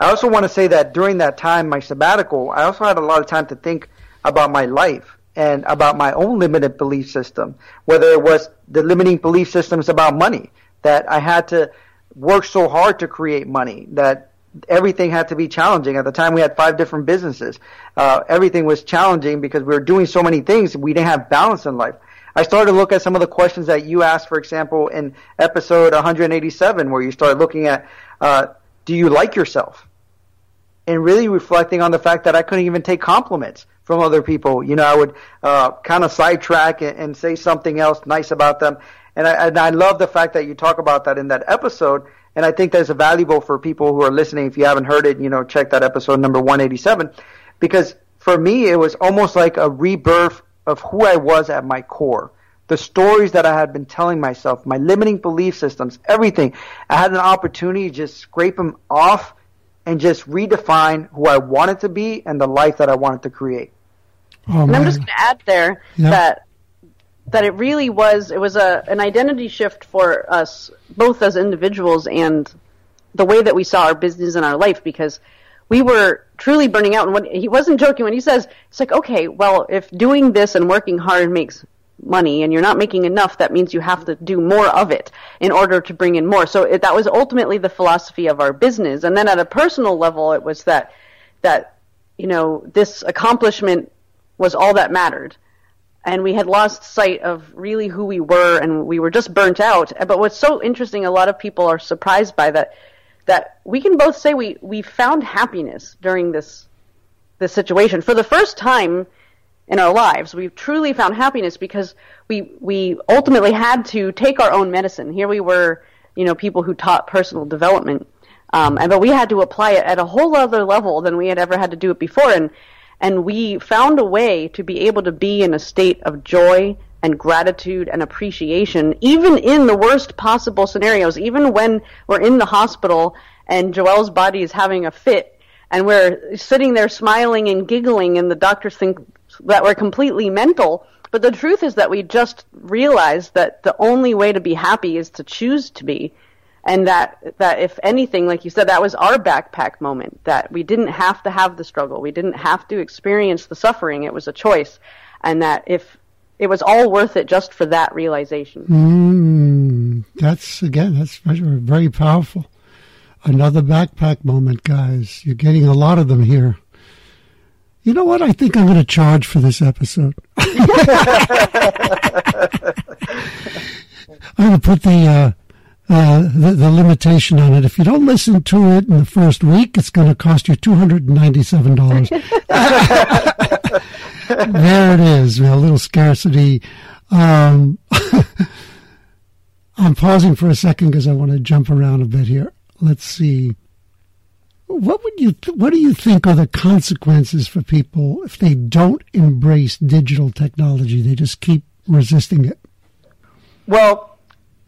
I also want to say that during that time, my sabbatical, I also had a lot of time to think about my life and about my own limited belief system, whether it was the limiting belief systems about money, that I had to work so hard to create money, that everything had to be challenging. At the time, we had five different businesses. Uh, everything was challenging because we were doing so many things. We didn't have balance in life. I started to look at some of the questions that you asked, for example, in episode 187, where you started looking at, uh, do you like yourself? And really reflecting on the fact that I couldn't even take compliments from other people. You know, I would uh, kind of sidetrack and, and, say something else nice about them. And I, and I love the fact that you talk about that in that episode. And I think that's valuable for people who are listening. If you haven't heard it, you know, check that episode number 187. Because for me, it was almost like a rebirth of who I was at my core. The stories that I had been telling myself, my limiting belief systems, everything. I had an opportunity to just scrape them off and just redefine who I wanted to be and the life that I wanted to create. Oh, and I'm just going to add there that that it really was it was a an identity shift for us both as individuals and the way that we saw our business and our life because we were truly burning out. And when he wasn't joking when he says it's like okay well if doing this and working hard makes money and you're not making enough that means you have to do more of it in order to bring in more. So it, that was ultimately the philosophy of our business. And then at a personal level it was that that you know this accomplishment was all that mattered. And we had lost sight of really who we were and we were just burnt out. But what's so interesting a lot of people are surprised by that that we can both say we we found happiness during this this situation. For the first time in our lives. We've truly found happiness because we we ultimately had to take our own medicine. Here we were, you know, people who taught personal development, um, and but we had to apply it at a whole other level than we had ever had to do it before, and and we found a way to be able to be in a state of joy and gratitude and appreciation, even in the worst possible scenarios, even when we're in the hospital and Joel's body is having a fit and we're sitting there smiling and giggling and the doctors think that we're completely mental. But the truth is that we just realized that the only way to be happy is to choose to be. And that, that if anything, like you said, that was our backpack moment, that we didn't have to have the struggle. We didn't have to experience the suffering. It was a choice. And that if it was all worth it just for that realization. Mm, that's again, that's very, very powerful. Another backpack moment, guys. You're getting a lot of them here. You know what? I think I'm going to charge for this episode. I'm going to put the, uh, uh, the, the limitation on it. If you don't listen to it in the first week, it's going to cost you two hundred and ninety-seven dollars. there it is, a little scarcity. Um, I'm pausing for a second because I want to jump around a bit here. Let's see. What would you? Th- what do you think are the consequences for people if they don't embrace digital technology? They just keep resisting it. Well,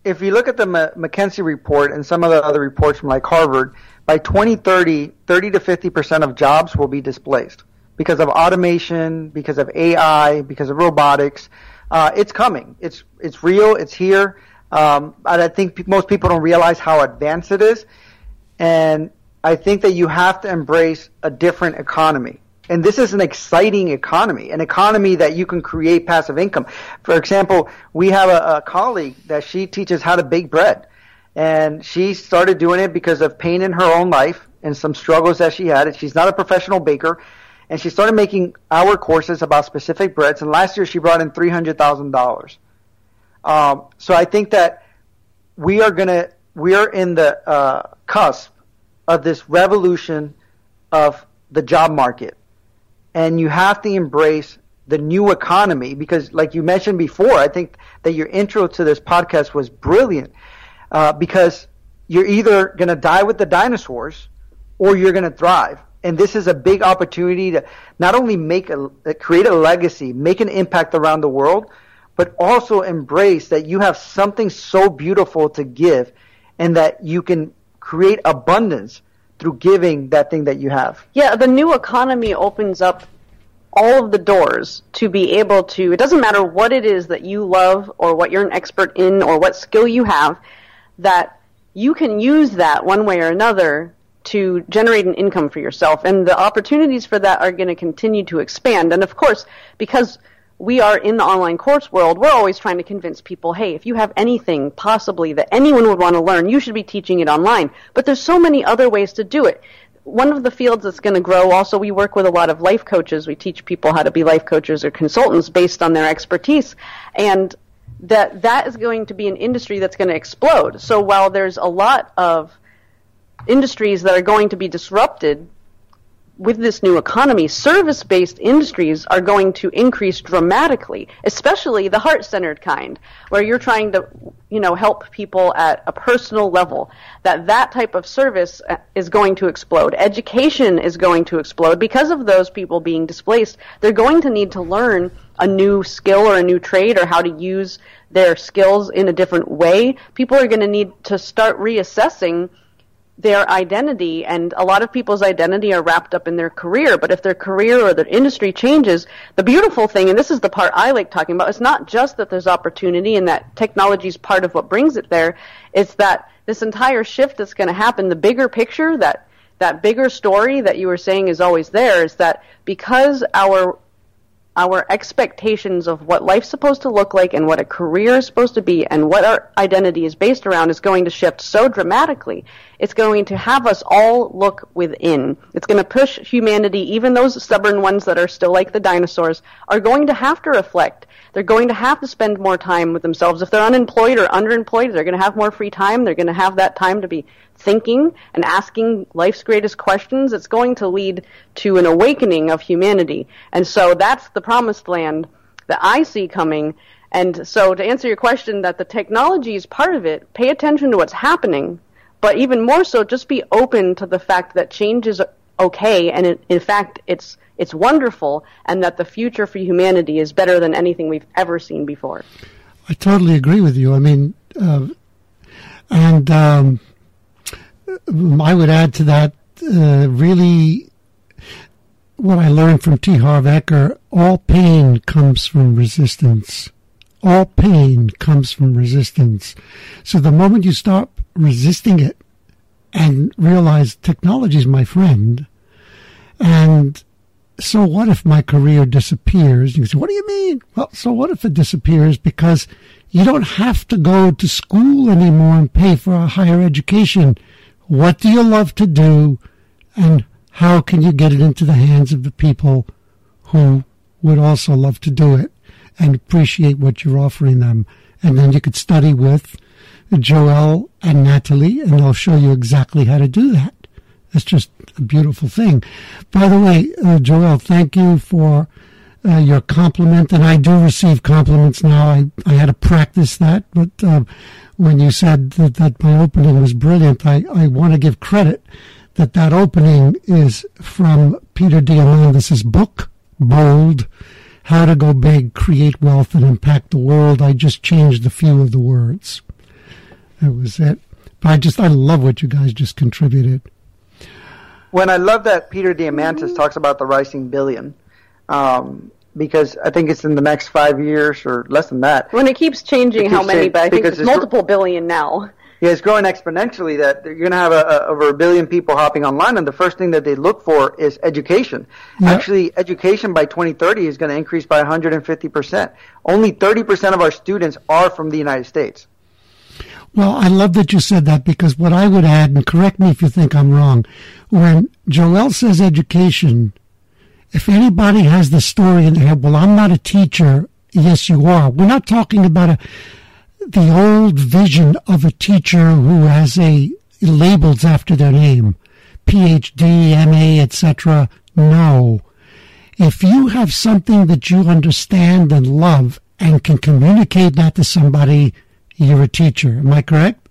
if you look at the M- McKinsey report and some of the other reports from like Harvard, by 2030, 30 to 50 percent of jobs will be displaced because of automation, because of AI, because of robotics. Uh, it's coming. It's it's real. It's here. Um, I think most people don't realize how advanced it is. And I think that you have to embrace a different economy. And this is an exciting economy, an economy that you can create passive income. For example, we have a, a colleague that she teaches how to bake bread. And she started doing it because of pain in her own life and some struggles that she had. She's not a professional baker and she started making our courses about specific breads. And last year she brought in three hundred thousand um, dollars. So I think that we are gonna we are in the uh, cusp of this revolution of the job market, and you have to embrace the new economy because, like you mentioned before, I think that your intro to this podcast was brilliant uh, because you're either going to die with the dinosaurs or you're going to thrive. And this is a big opportunity to not only make a create a legacy, make an impact around the world, but also embrace that you have something so beautiful to give, and that you can create abundance through giving that thing that you have. Yeah, the new economy opens up all of the doors to be able to it doesn't matter what it is that you love or what you're an expert in or what skill you have that you can use that one way or another to generate an income for yourself. And the opportunities for that are going to continue to expand. And of course, because we are in the online course world, we're always trying to convince people, hey, if you have anything possibly that anyone would want to learn, you should be teaching it online. But there's so many other ways to do it. One of the fields that's going to grow, also, we work with a lot of life coaches. We teach people how to be life coaches or consultants based on their expertise. And that that is going to be an industry that's going to explode. So while there's a lot of industries that are going to be disrupted with this new economy, service based industries are going to increase dramatically, especially the heart centered kind, where you're trying to, you know, help people at a personal level. That that type of service uh, is going to explode. Education is going to explode because of those people being displaced. They're going to need to learn a new skill or a new trade or how to use their skills in a different way. People are going to need to start reassessing their identity and a lot of people's identity are wrapped up in their career but if their career or their industry changes the beautiful thing and this is the part i like talking about it's not just that there's opportunity and that technology is part of what brings it there it's that this entire shift that's going to happen the bigger picture that that bigger story that you were saying is always there is that because our our expectations of what life's supposed to look like and what a career is supposed to be and what our identity is based around is going to shift so dramatically. It's going to have us all look within. It's going to push humanity, even those stubborn ones that are still like the dinosaurs, are going to have to reflect. They're going to have to spend more time with themselves. If they're unemployed or underemployed, they're going to have more free time. They're going to have that time to be thinking and asking life's greatest questions, it's going to lead to an awakening of humanity. And so that's the promised land that I see coming. And so to answer your question that the technology is part of it, pay attention to what's happening, but even more so just be open to the fact that change is okay and it, in fact it's it's wonderful and that the future for humanity is better than anything we've ever seen before. I totally agree with you. I mean, uh, and um, I would add to that uh, really what I learned from T. Harv Eker all pain comes from resistance. All pain comes from resistance. So the moment you stop resisting it and realize technology is my friend, and so what if my career disappears? You say, what do you mean? Well, so what if it disappears? Because you don't have to go to school anymore and pay for a higher education. What do you love to do? And how can you get it into the hands of the people who would also love to do it and appreciate what you're offering them? And then you could study with Joel and Natalie, and they'll show you exactly how to do that. It's just a beautiful thing. By the way, uh, Joel, thank you for uh, your compliment, and I do receive compliments now. I, I had to practice that, but uh, when you said that, that my opening was brilliant, I, I want to give credit that that opening is from Peter Diamandis' book, Bold, How to Go Big, Create Wealth, and Impact the World. I just changed a few of the words. That was it. But I just, I love what you guys just contributed. When I love that Peter Diamandis talks about the rising billion. Um, because I think it's in the next five years or less than that. When it keeps changing, it how many? but I think it's, it's multiple gr- billion now. Yeah, it's growing exponentially. That you're going to have a, a, over a billion people hopping online, and the first thing that they look for is education. Actually, education by 2030 is going to increase by 150 percent. Only 30 percent of our students are from the United States. Well, I love that you said that because what I would add, and correct me if you think I'm wrong, when Joel says education, if anybody has the story in their head, well, I'm not a teacher. Yes, you are. We're not talking about a, the old vision of a teacher who has a labels after their name, PhD, MA, etc. No. If you have something that you understand and love and can communicate that to somebody, you're a teacher. Am I correct?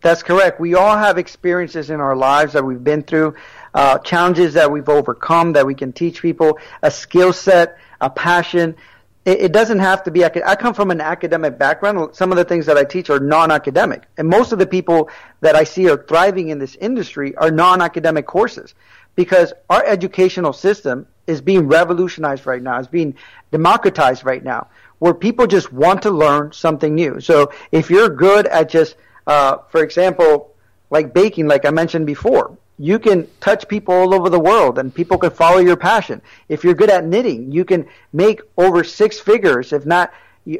That's correct. We all have experiences in our lives that we've been through uh, challenges that we've overcome that we can teach people, a skill set, a passion. It, it doesn't have to be. I come from an academic background. Some of the things that I teach are non-academic, and most of the people that I see are thriving in this industry are non-academic courses because our educational system is being revolutionized right now. It's being democratized right now, where people just want to learn something new. So if you're good at just, uh, for example, like baking, like I mentioned before, you can touch people all over the world and people can follow your passion. If you're good at knitting, you can make over six figures, if not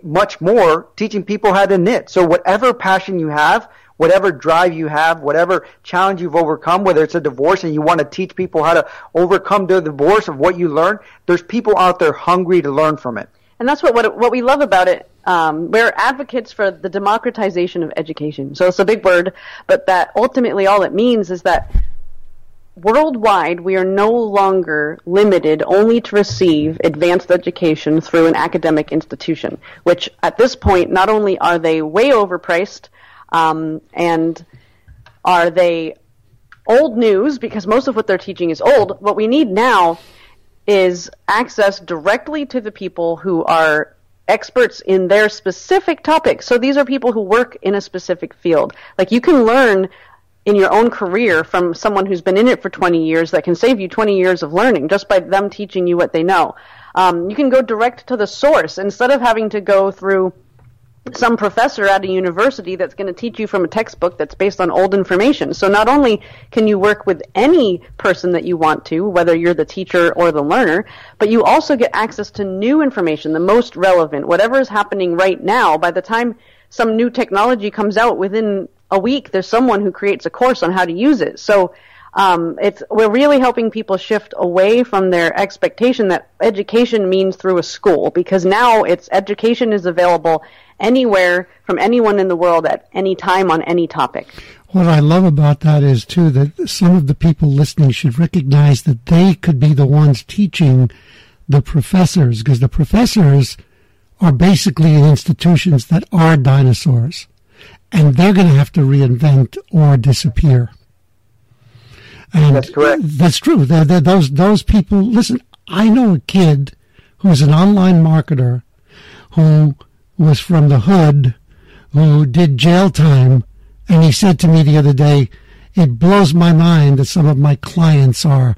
much more, teaching people how to knit. So whatever passion you have, whatever drive you have, whatever challenge you've overcome, whether it's a divorce and you want to teach people how to overcome their divorce of what you learned, there's people out there hungry to learn from it. And that's what, what, what we love about it. Um, we're advocates for the democratization of education. So it's a big word, but that ultimately all it means is that worldwide, we are no longer limited only to receive advanced education through an academic institution, which at this point, not only are they way overpriced um, and are they old news because most of what they're teaching is old, what we need now is access directly to the people who are experts in their specific topic. So these are people who work in a specific field. Like you can learn in your own career from someone who's been in it for 20 years that can save you 20 years of learning just by them teaching you what they know. Um, you can go direct to the source instead of having to go through some professor at a university that's going to teach you from a textbook that's based on old information. So not only can you work with any person that you want to, whether you're the teacher or the learner, but you also get access to new information, the most relevant, whatever is happening right now. By the time some new technology comes out within a week, there's someone who creates a course on how to use it. So um, it's we're really helping people shift away from their expectation that education means through a school because now it's education is available anywhere from anyone in the world at any time on any topic. What I love about that is too that some of the people listening should recognize that they could be the ones teaching the professors because the professors are basically in institutions that are dinosaurs and they're going to have to reinvent or disappear. And that's correct. That's true. They're, they're those those people. Listen, I know a kid who's an online marketer who was from the hood, who did jail time, and he said to me the other day, "It blows my mind that some of my clients are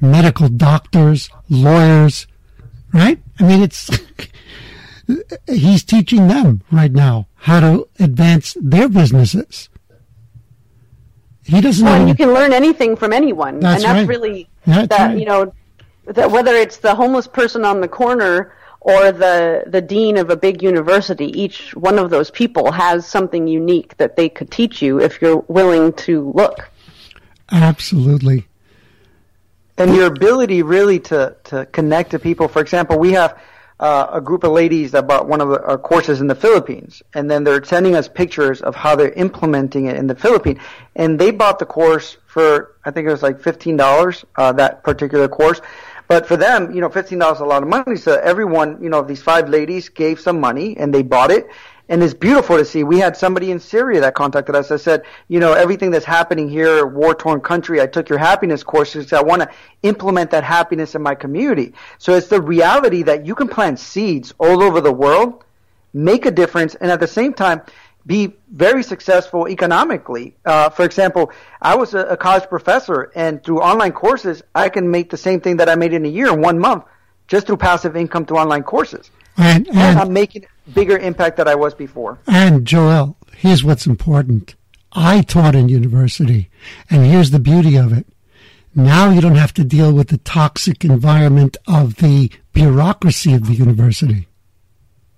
medical doctors, lawyers, right? I mean, it's." he's teaching them right now how to advance their businesses. He doesn't. Well, know. you can learn anything from anyone, That's and that's right. really That's that right. you know that whether it's the homeless person on the corner or the the dean of a big university, each one of those people has something unique that they could teach you if you're willing to look. Absolutely. and your ability really to, to connect to people. For example, we have uh, a group of ladies that bought one of our courses in the Philippines, and then they're sending us pictures of how they're implementing it in the Philippines. And they bought the course for I think it was like fifteen dollars uh, that particular course. But for them, you know, fifteen dollars is a lot of money. So everyone, you know, these five ladies gave some money and they bought it. And it's beautiful to see. We had somebody in Syria that contacted us. I said, you know, everything that's happening here, war torn country. I took your happiness courses. I want to implement that happiness in my community. So it's the reality that you can plant seeds all over the world, make a difference, and at the same time, be very successful economically. Uh, for example, I was a, a college professor, and through online courses, I can make the same thing that I made in a year in one month, just through passive income through online courses. And And and I'm making bigger impact than I was before. And Joel, here's what's important. I taught in university, and here's the beauty of it. Now you don't have to deal with the toxic environment of the bureaucracy of the university.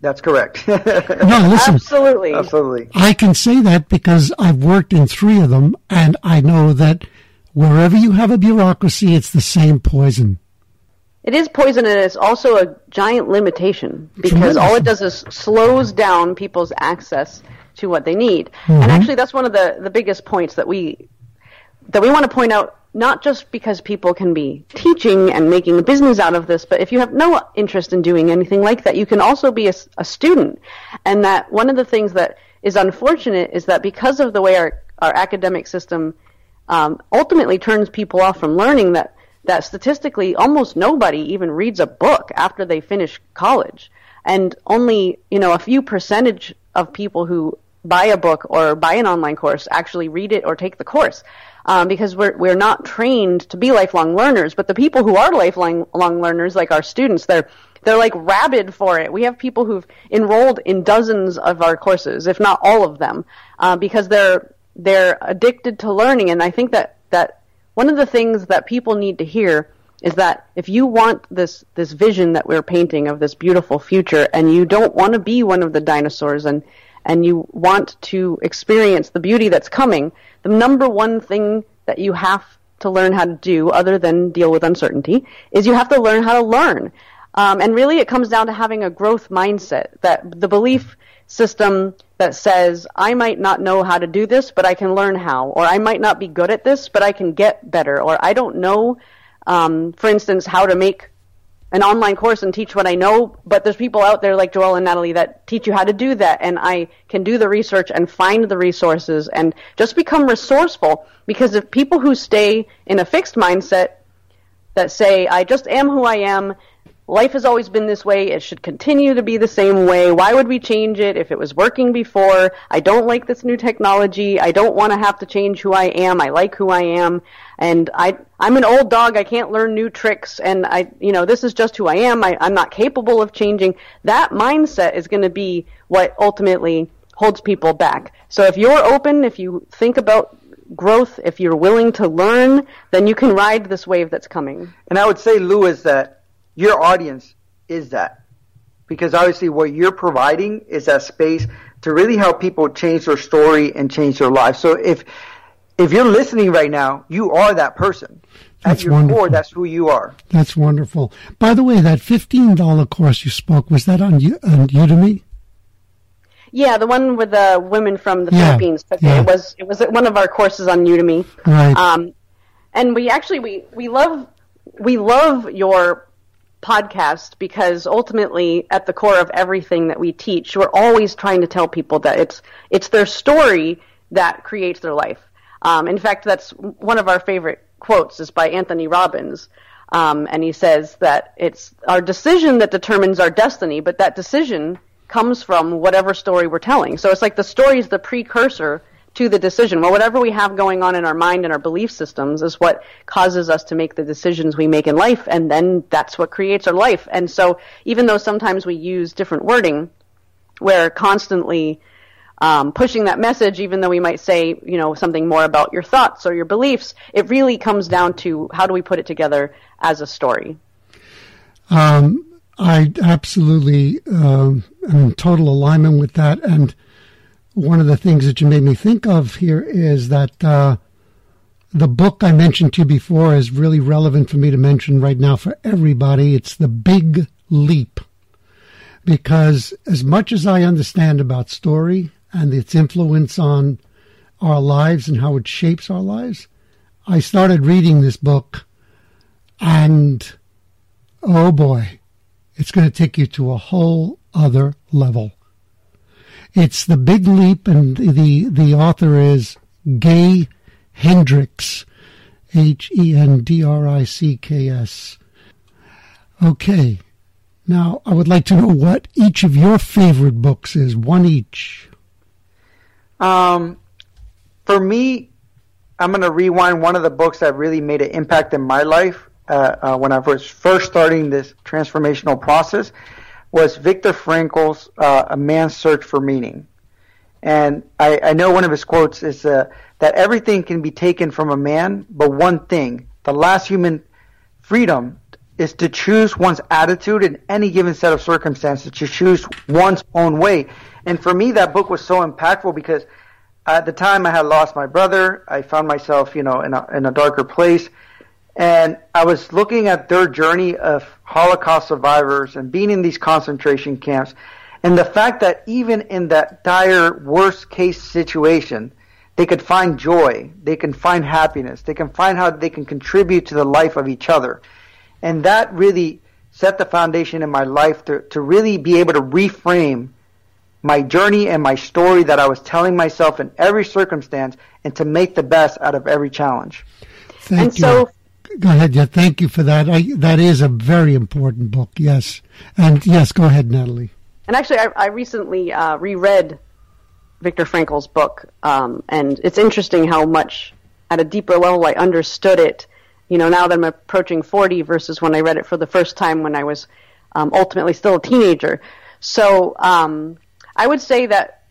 That's correct. No, listen, Absolutely. Absolutely. I can say that because I've worked in three of them, and I know that wherever you have a bureaucracy, it's the same poison. It is poison and it's also a giant limitation because all it does is slows down people's access to what they need. And mm-hmm. actually that's one of the, the biggest points that we that we want to point out not just because people can be teaching and making a business out of this, but if you have no interest in doing anything like that, you can also be a student. And that one of the things that is unfortunate is that because of the way our, our academic system um, ultimately turns people off from learning, that that statistically almost nobody even reads a book after they finish college, and only you know a few percentage of people who buy a book or buy an online course actually read it or take the course. Um, because we're we're not trained to be lifelong learners, but the people who are lifelong long learners, like our students, they're they're like rabid for it. We have people who've enrolled in dozens of our courses, if not all of them, uh, because they're they're addicted to learning. And I think that that one of the things that people need to hear is that if you want this this vision that we're painting of this beautiful future, and you don't want to be one of the dinosaurs, and and you want to experience the beauty that's coming, the number one thing that you have to learn how to do, other than deal with uncertainty, is you have to learn how to learn. Um, and really, it comes down to having a growth mindset. That the belief system that says, I might not know how to do this, but I can learn how, or I might not be good at this, but I can get better, or I don't know, um, for instance, how to make an online course and teach what I know, but there's people out there like Joel and Natalie that teach you how to do that, and I can do the research and find the resources and just become resourceful. Because if people who stay in a fixed mindset that say, I just am who I am, life has always been this way. It should continue to be the same way. Why would we change it if it was working before? I don't like this new technology. I don't want to have to change who I am. I like who I am. And I, I'm an old dog. I can't learn new tricks. And I, you know, this is just who I am. I, I'm not capable of changing. That mindset is going to be what ultimately holds people back. So if you're open, if you think about growth, if you're willing to learn, then you can ride this wave that's coming. And I would say, Lou, is that your audience is that. Because obviously what you're providing is that space to really help people change their story and change their life. So if if you're listening right now, you are that person. That's At your wonderful. core, that's who you are. That's wonderful. By the way, that fifteen dollar course you spoke was that on, U- on Udemy? Yeah, the one with the women from the Yeah, Philippines. took it. yeah. It was it was one of our courses on Udemy. Right. Um, and we actually we we love we love your podcast because ultimately at the core of everything that we teach we're always trying to tell people that it's it's their story that creates their life. Um, in fact that's one of our favorite quotes is by anthony robbins. Um, and he says that it's our decision that determines our destiny but that decision comes from whatever story we're telling. So it's like the story is the precursor to the decision. Well, whatever we have going on in our mind and our belief systems is what causes us to make the decisions we make in life, and then that's what creates our life. And so, even though sometimes we use different wording, we're constantly um, pushing that message, even though we might say, you know, something more about your thoughts or your beliefs. It really comes down to how do we put it together as a story. Um, I absolutely um, am in total alignment with that. And one of the things that you made me think of here is that uh, the book I mentioned to you before is really relevant for me to mention right now for everybody. It's The Big Leap. Because as much as I understand about story and its influence on our lives and how it shapes our lives, I started reading this book and oh boy, it's going to take you to a whole other level. It's the big leap, and the the author is Gay Hendricks, H E N D R I C K S. Okay, now I would like to know what each of your favorite books is. One each. Um, for me, I'm going to rewind one of the books that really made an impact in my life uh, uh, when I was first starting this transformational process was Viktor Frankl's uh, A Man's Search for Meaning. And I, I know one of his quotes is uh, that everything can be taken from a man, but one thing, the last human freedom, is to choose one's attitude in any given set of circumstances, to choose one's own way. And for me, that book was so impactful because at the time I had lost my brother. I found myself, you know, in a, in a darker place. And I was looking at their journey of Holocaust survivors and being in these concentration camps. And the fact that even in that dire worst case situation, they could find joy, they can find happiness, they can find how they can contribute to the life of each other. And that really set the foundation in my life to, to really be able to reframe my journey and my story that I was telling myself in every circumstance and to make the best out of every challenge. Thank And you. so- go ahead. Yeah, thank you for that. I, that is a very important book. Yes, and yes, go ahead, Natalie. And actually, I, I recently uh, reread Viktor Frankl's book, um, and it's interesting how much, at a deeper level, I understood it. You know, now that I'm approaching 40 versus when I read it for the first time when I was um, ultimately still a teenager. So um, I would say that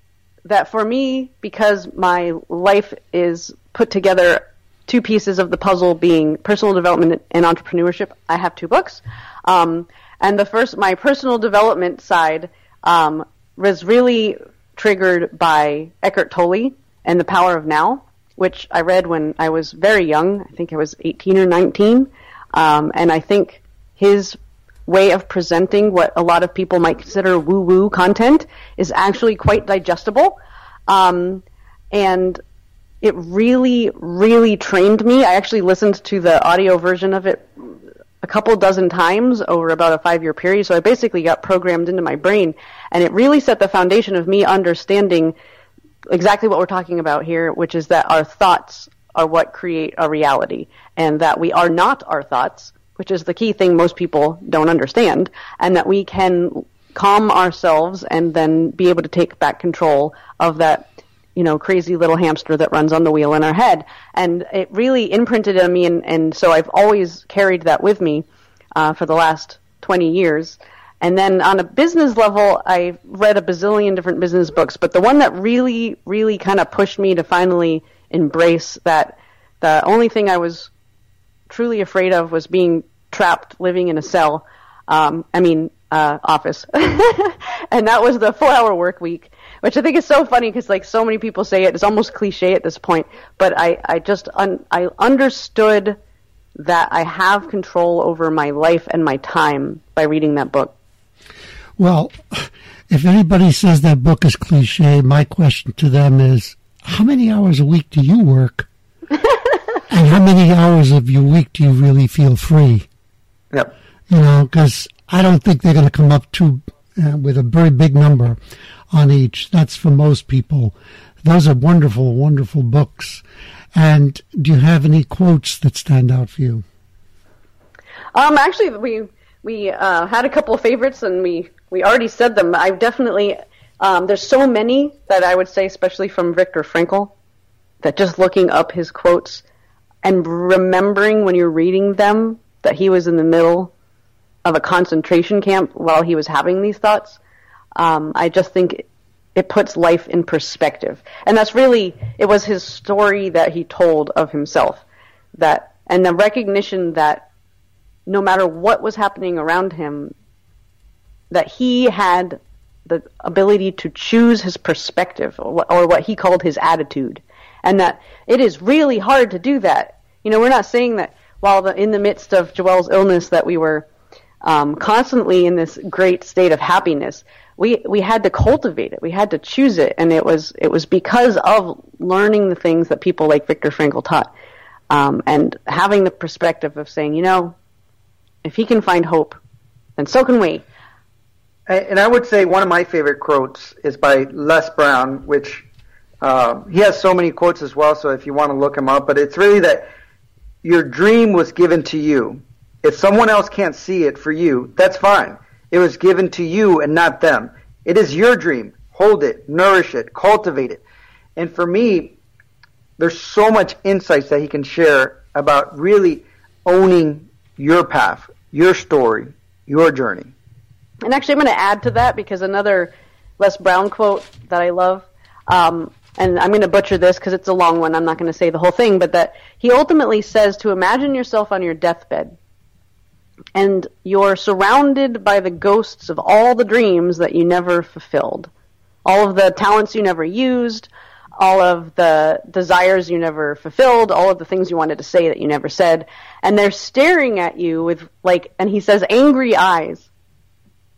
that for me, because my life is put together two pieces of the puzzle being personal development and entrepreneurship, I have two books. Um, and the first, my personal development side um, was really triggered by Eckhart Tolle and The Power of Now, which I read when I was very young. I think I was 18 or 19. Um, and I think his way of presenting what a lot of people might consider woo woo content is actually quite digestible. Um, and it really, really trained me. I actually listened to the audio version of it a couple dozen times over about a five year period. So I basically got programmed into my brain. And it really set the foundation of me understanding exactly what we're talking about here, which is that our thoughts are what create our reality, and that we are not our thoughts. which is the key thing most people don't understand, and that we can calm ourselves and then be able to take back control of that you know crazy little hamster that runs on the wheel in our head. And it really imprinted on me and, and so i've always carried that with me uh, for the last 20 years. And then on a business level i read a bazillion different business books but the one that really really kind of pushed me to finally embrace that the only thing i was truly afraid of was being trapped living in a cell um, i mean uh, office, and that was the four-hour work week, which I think is so funny because like so many people say it, it's almost cliche at this point. But I, I just un- I understood that I have control over my life and my time by reading that book. Well, if anybody says that book is cliche, my question to them is, how many hours a week do you work? and how many hours of your week do you really feel free? Yep. You know, because I don't think they're going to come up to uh, with a very big number on each. That's for most people. Those are wonderful, wonderful books. And do you have any quotes that stand out for you? Um, actually, we we uh, had a couple of favorites, and we we already said them. I definitely um, there's so many that I would say, especially from Viktor Frankl, that just looking up his quotes and remembering when you're reading them that he was in the middle of a concentration camp while he was having these thoughts. Um, I just think it puts life in perspective, and that's really it was his story that he told of himself that, and the recognition that no matter what was happening around him, that he had the ability to choose his perspective or, what he called his attitude, and that it is really hard to do that. You know, we're not saying that while the, in the midst of Joel's illness that we were um, constantly in this great state of happiness. We we had to cultivate it. We had to choose it, and it was it was because of learning the things that people like Viktor Frankl taught, um, and having the perspective of saying, you know, if he can find hope, then so can we. And I would say one of my favorite quotes is by Les Brown, which uh, he has so many quotes as well. So if you want to look him up, but it's really that your dream was given to you if someone else can't see it for you, that's fine. It was given to you and not them. It is your dream. Hold it, nourish it, cultivate it. And for me, there's so much insights that he can share about really owning your path, your story, your journey. And actually, I'm going to add to that because another Les Brown quote that I love, um, and I'm going to butcher this because it's a long one. I'm not going to say the whole thing, but that he ultimately says to imagine yourself on your deathbed and you're surrounded by the ghosts of all the dreams that you never fulfilled, all of the talents you never used, all of the desires you never fulfilled, all of the things you wanted to say that you never said, and they're staring at you with like and he says angry eyes.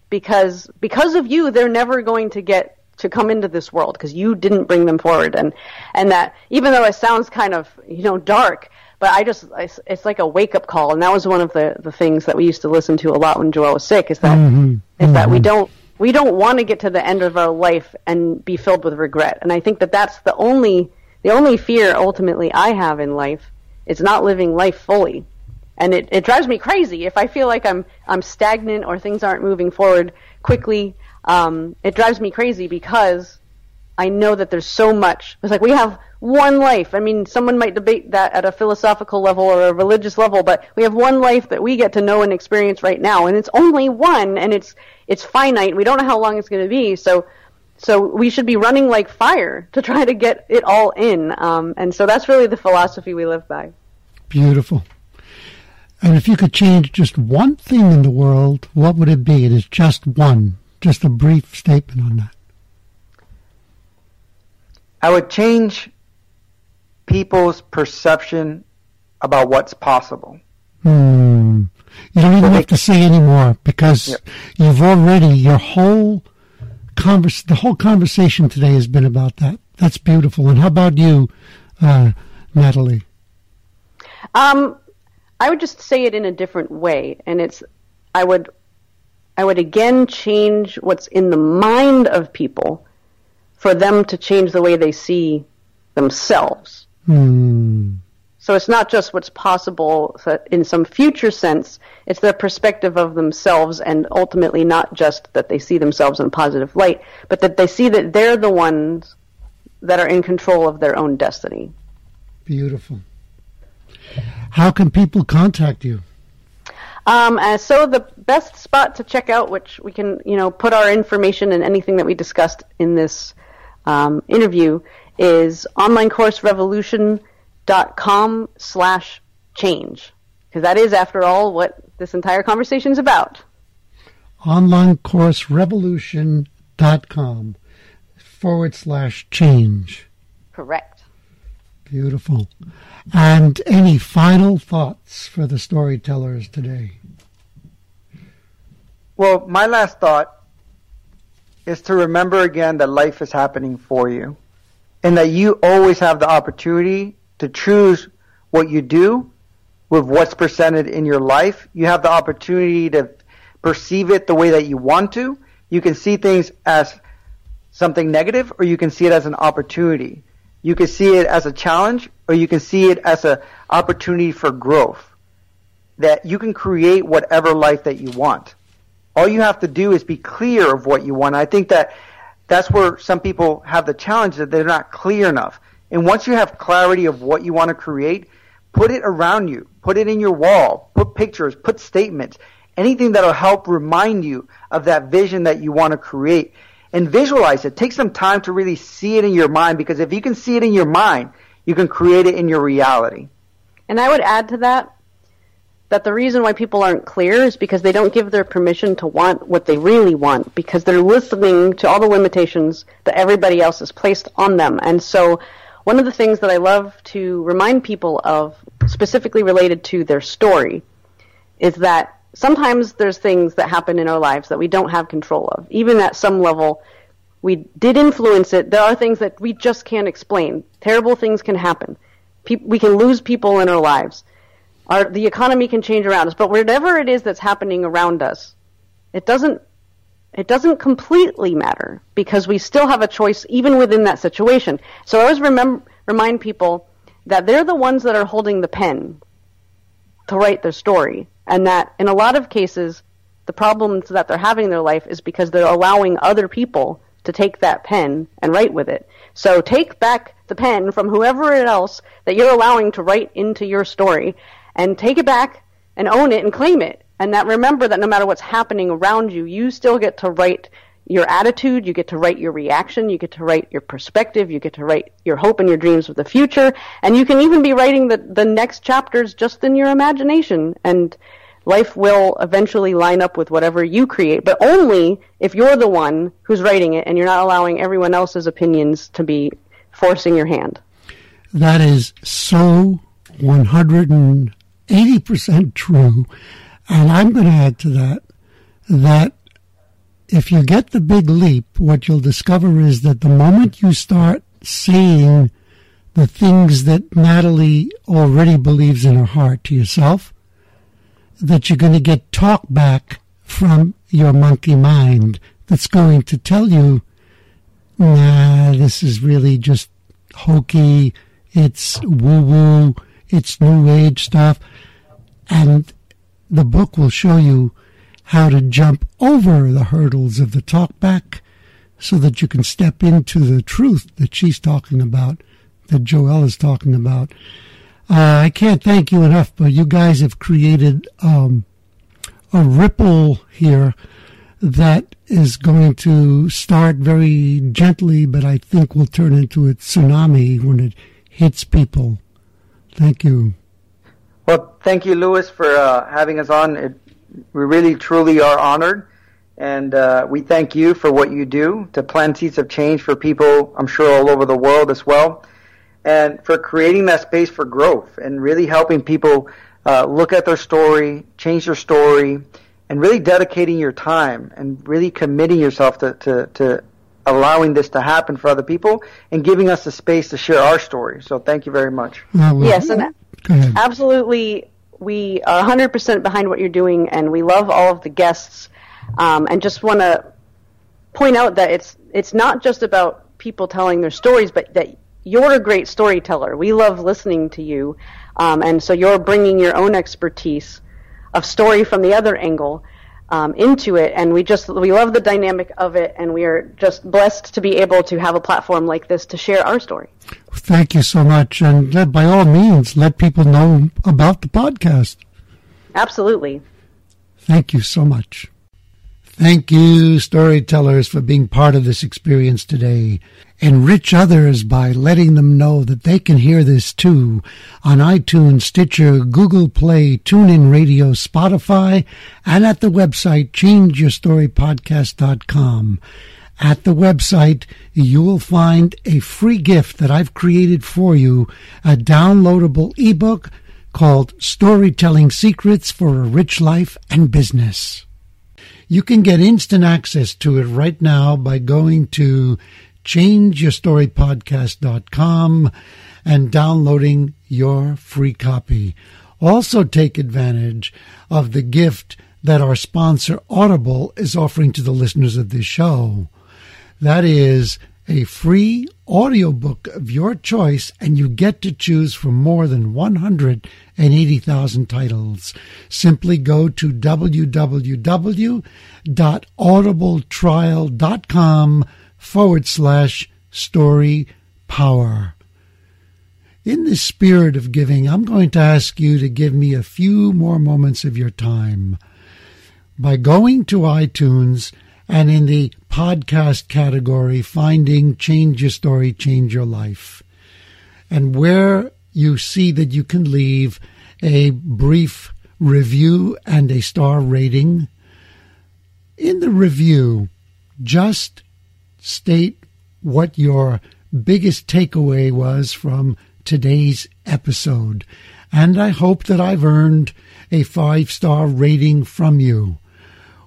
Because because of you they're never going to get to come into this world because you didn't bring them forward. And and that even though it sounds kind of you know dark but I just it's, it's like a wake up call, and that was one of the the things that we used to listen to a lot when Joel was sick. Is that mm-hmm. is mm-hmm. that we mm-hmm. don't we don't want to get to the end of our life and be filled with regret, and I think that that's the only the only fear ultimately I have in life is not living life fully, and it, it drives me crazy if I feel like I'm I'm stagnant or things aren't moving forward quickly. Um, it drives me crazy because I know that there's so much. It's like we have one life. I mean, someone might debate that at a philosophical level or a religious level, but we have one life that we get to know and experience right now, and it's only one, and it's it's finite. We don't know how long it's going to be, so so we should be running like fire to try to get it all in. Um, and so that's really the philosophy we live by. Beautiful. And if you could change just one thing in the world, what would it be? It is just one. Just a brief statement on that. I would change people's perception about what's possible. Hmm. You don't even have to say anymore because yep. you've already your whole convers the whole conversation today has been about that. That's beautiful. And how about you, uh, Natalie? Um, I would just say it in a different way, and it's I would I would again change what's in the mind of people for them to change the way they see themselves. Hmm. So it's not just what's possible in some future sense, it's their perspective of themselves and ultimately not just that they see themselves in a positive light, but that they see that they're the ones that are in control of their own destiny. Beautiful. How can people contact you? Um, uh, so the best spot to check out, which we can, you know, put our information and anything that we discussed in this um, interview, is onlinecourserevolution.com slash change. Because that is after all what this entire conversation is about. onlinecourserevolution.com forward slash change. Correct. Beautiful. And any final thoughts for the storytellers today? Well my last thought is to remember again that life is happening for you and that you always have the opportunity to choose what you do with what's presented in your life. You have the opportunity to perceive it the way that you want to. You can see things as something negative or you can see it as an opportunity. You can see it as a challenge or you can see it as an opportunity for growth. That you can create whatever life that you want. All you have to do is be clear of what you want. I think that that's where some people have the challenge that they're not clear enough. And once you have clarity of what you want to create, put it around you, put it in your wall, put pictures, put statements, anything that'll help remind you of that vision that you want to create. And visualize it. Take some time to really see it in your mind because if you can see it in your mind, you can create it in your reality. And I would add to that that the reason why people aren't clear is because they don't give their permission to want what they really want because they're listening to all the limitations that everybody else has placed on them. And so one of the things that I love to remind people of, specifically related to their story, is that sometimes there's things that happen in our lives that we don't have control of. Even at some level, we did influence it. There are things that we just can't explain. Terrible things can happen. Pe- we can lose people in our lives. Our, the economy can change around us. But whatever it is that's happening around us, it doesn't it doesn't completely matter because we still have a choice even within that situation. So I always remember, remind people that they're the ones that are holding the pen to write their story, and that in a lot of cases, the problems that they're having in their life is because they're allowing other people to take that pen and write with it. So take back the pen from whoever else that you're allowing to write into your story and take it back and own it and claim it and that remember that no matter what's happening around you, you still get to write your attitude, you get to write your reaction, you get to write your perspective, you get to write your hope and your dreams of the future, and you can even be writing the, the next chapters just in your imagination. And life will eventually line up with whatever you create, but only if you're the one who's writing it and you're not allowing everyone else's opinions to be forcing your hand. That is so 180% true. And I'm going to add to that that if you get the big leap, what you'll discover is that the moment you start saying the things that Natalie already believes in her heart to yourself, that you're going to get talk back from your monkey mind that's going to tell you, nah, this is really just hokey, it's woo woo, it's new age stuff. And the book will show you how to jump over the hurdles of the talkback so that you can step into the truth that she's talking about, that Joel is talking about. Uh, I can't thank you enough, but you guys have created um, a ripple here that is going to start very gently, but I think will turn into a tsunami when it hits people. Thank you. Well, thank you, Louis, for uh, having us on. It, we really, truly are honored. And uh, we thank you for what you do to plant seeds of change for people, I'm sure, all over the world as well. And for creating that space for growth and really helping people uh, look at their story, change their story, and really dedicating your time and really committing yourself to, to, to allowing this to happen for other people and giving us the space to share our story. So thank you very much. yes, and absolutely, we are 100% behind what you're doing, and we love all of the guests, um, and just want to point out that it's it's not just about people telling their stories, but that you're a great storyteller. We love listening to you. Um, and so you're bringing your own expertise of story from the other angle um, into it. And we just, we love the dynamic of it. And we are just blessed to be able to have a platform like this to share our story. Thank you so much. And by all means, let people know about the podcast. Absolutely. Thank you so much. Thank you, storytellers, for being part of this experience today. Enrich others by letting them know that they can hear this too on iTunes, Stitcher, Google Play, TuneIn Radio, Spotify, and at the website changeyourstorypodcast.com. At the website, you will find a free gift that I've created for you, a downloadable ebook called Storytelling Secrets for a Rich Life and Business. You can get instant access to it right now by going to changeyourstorypodcast.com and downloading your free copy. Also take advantage of the gift that our sponsor Audible is offering to the listeners of this show. That is a free audiobook of your choice and you get to choose from more than 180,000 titles. Simply go to www.audibletrial.com forward slash story power. In the spirit of giving, I'm going to ask you to give me a few more moments of your time by going to iTunes and in the podcast category, finding Change Your Story, Change Your Life. And where you see that you can leave a brief review and a star rating, in the review, just state what your biggest takeaway was from today's episode. And I hope that I've earned a five star rating from you.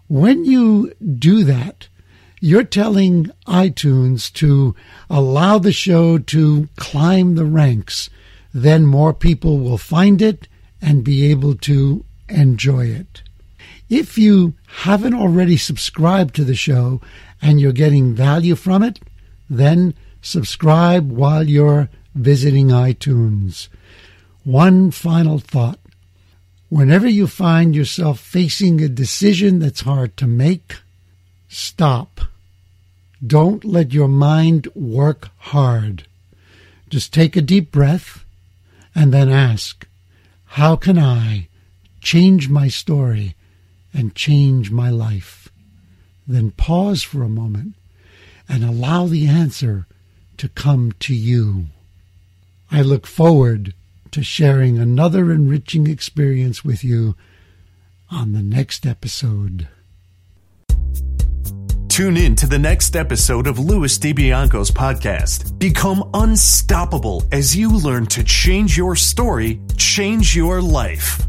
When you do that, you're telling iTunes to allow the show to climb the ranks. Then more people will find it and be able to enjoy it. If you haven't already subscribed to the show and you're getting value from it, then subscribe while you're visiting iTunes. One final thought. Whenever you find yourself facing a decision that's hard to make, stop. Don't let your mind work hard. Just take a deep breath and then ask, How can I change my story and change my life? Then pause for a moment and allow the answer to come to you. I look forward to sharing another enriching experience with you on the next episode. Tune in to the next episode of Louis DiBianco's podcast. Become unstoppable as you learn to change your story, change your life.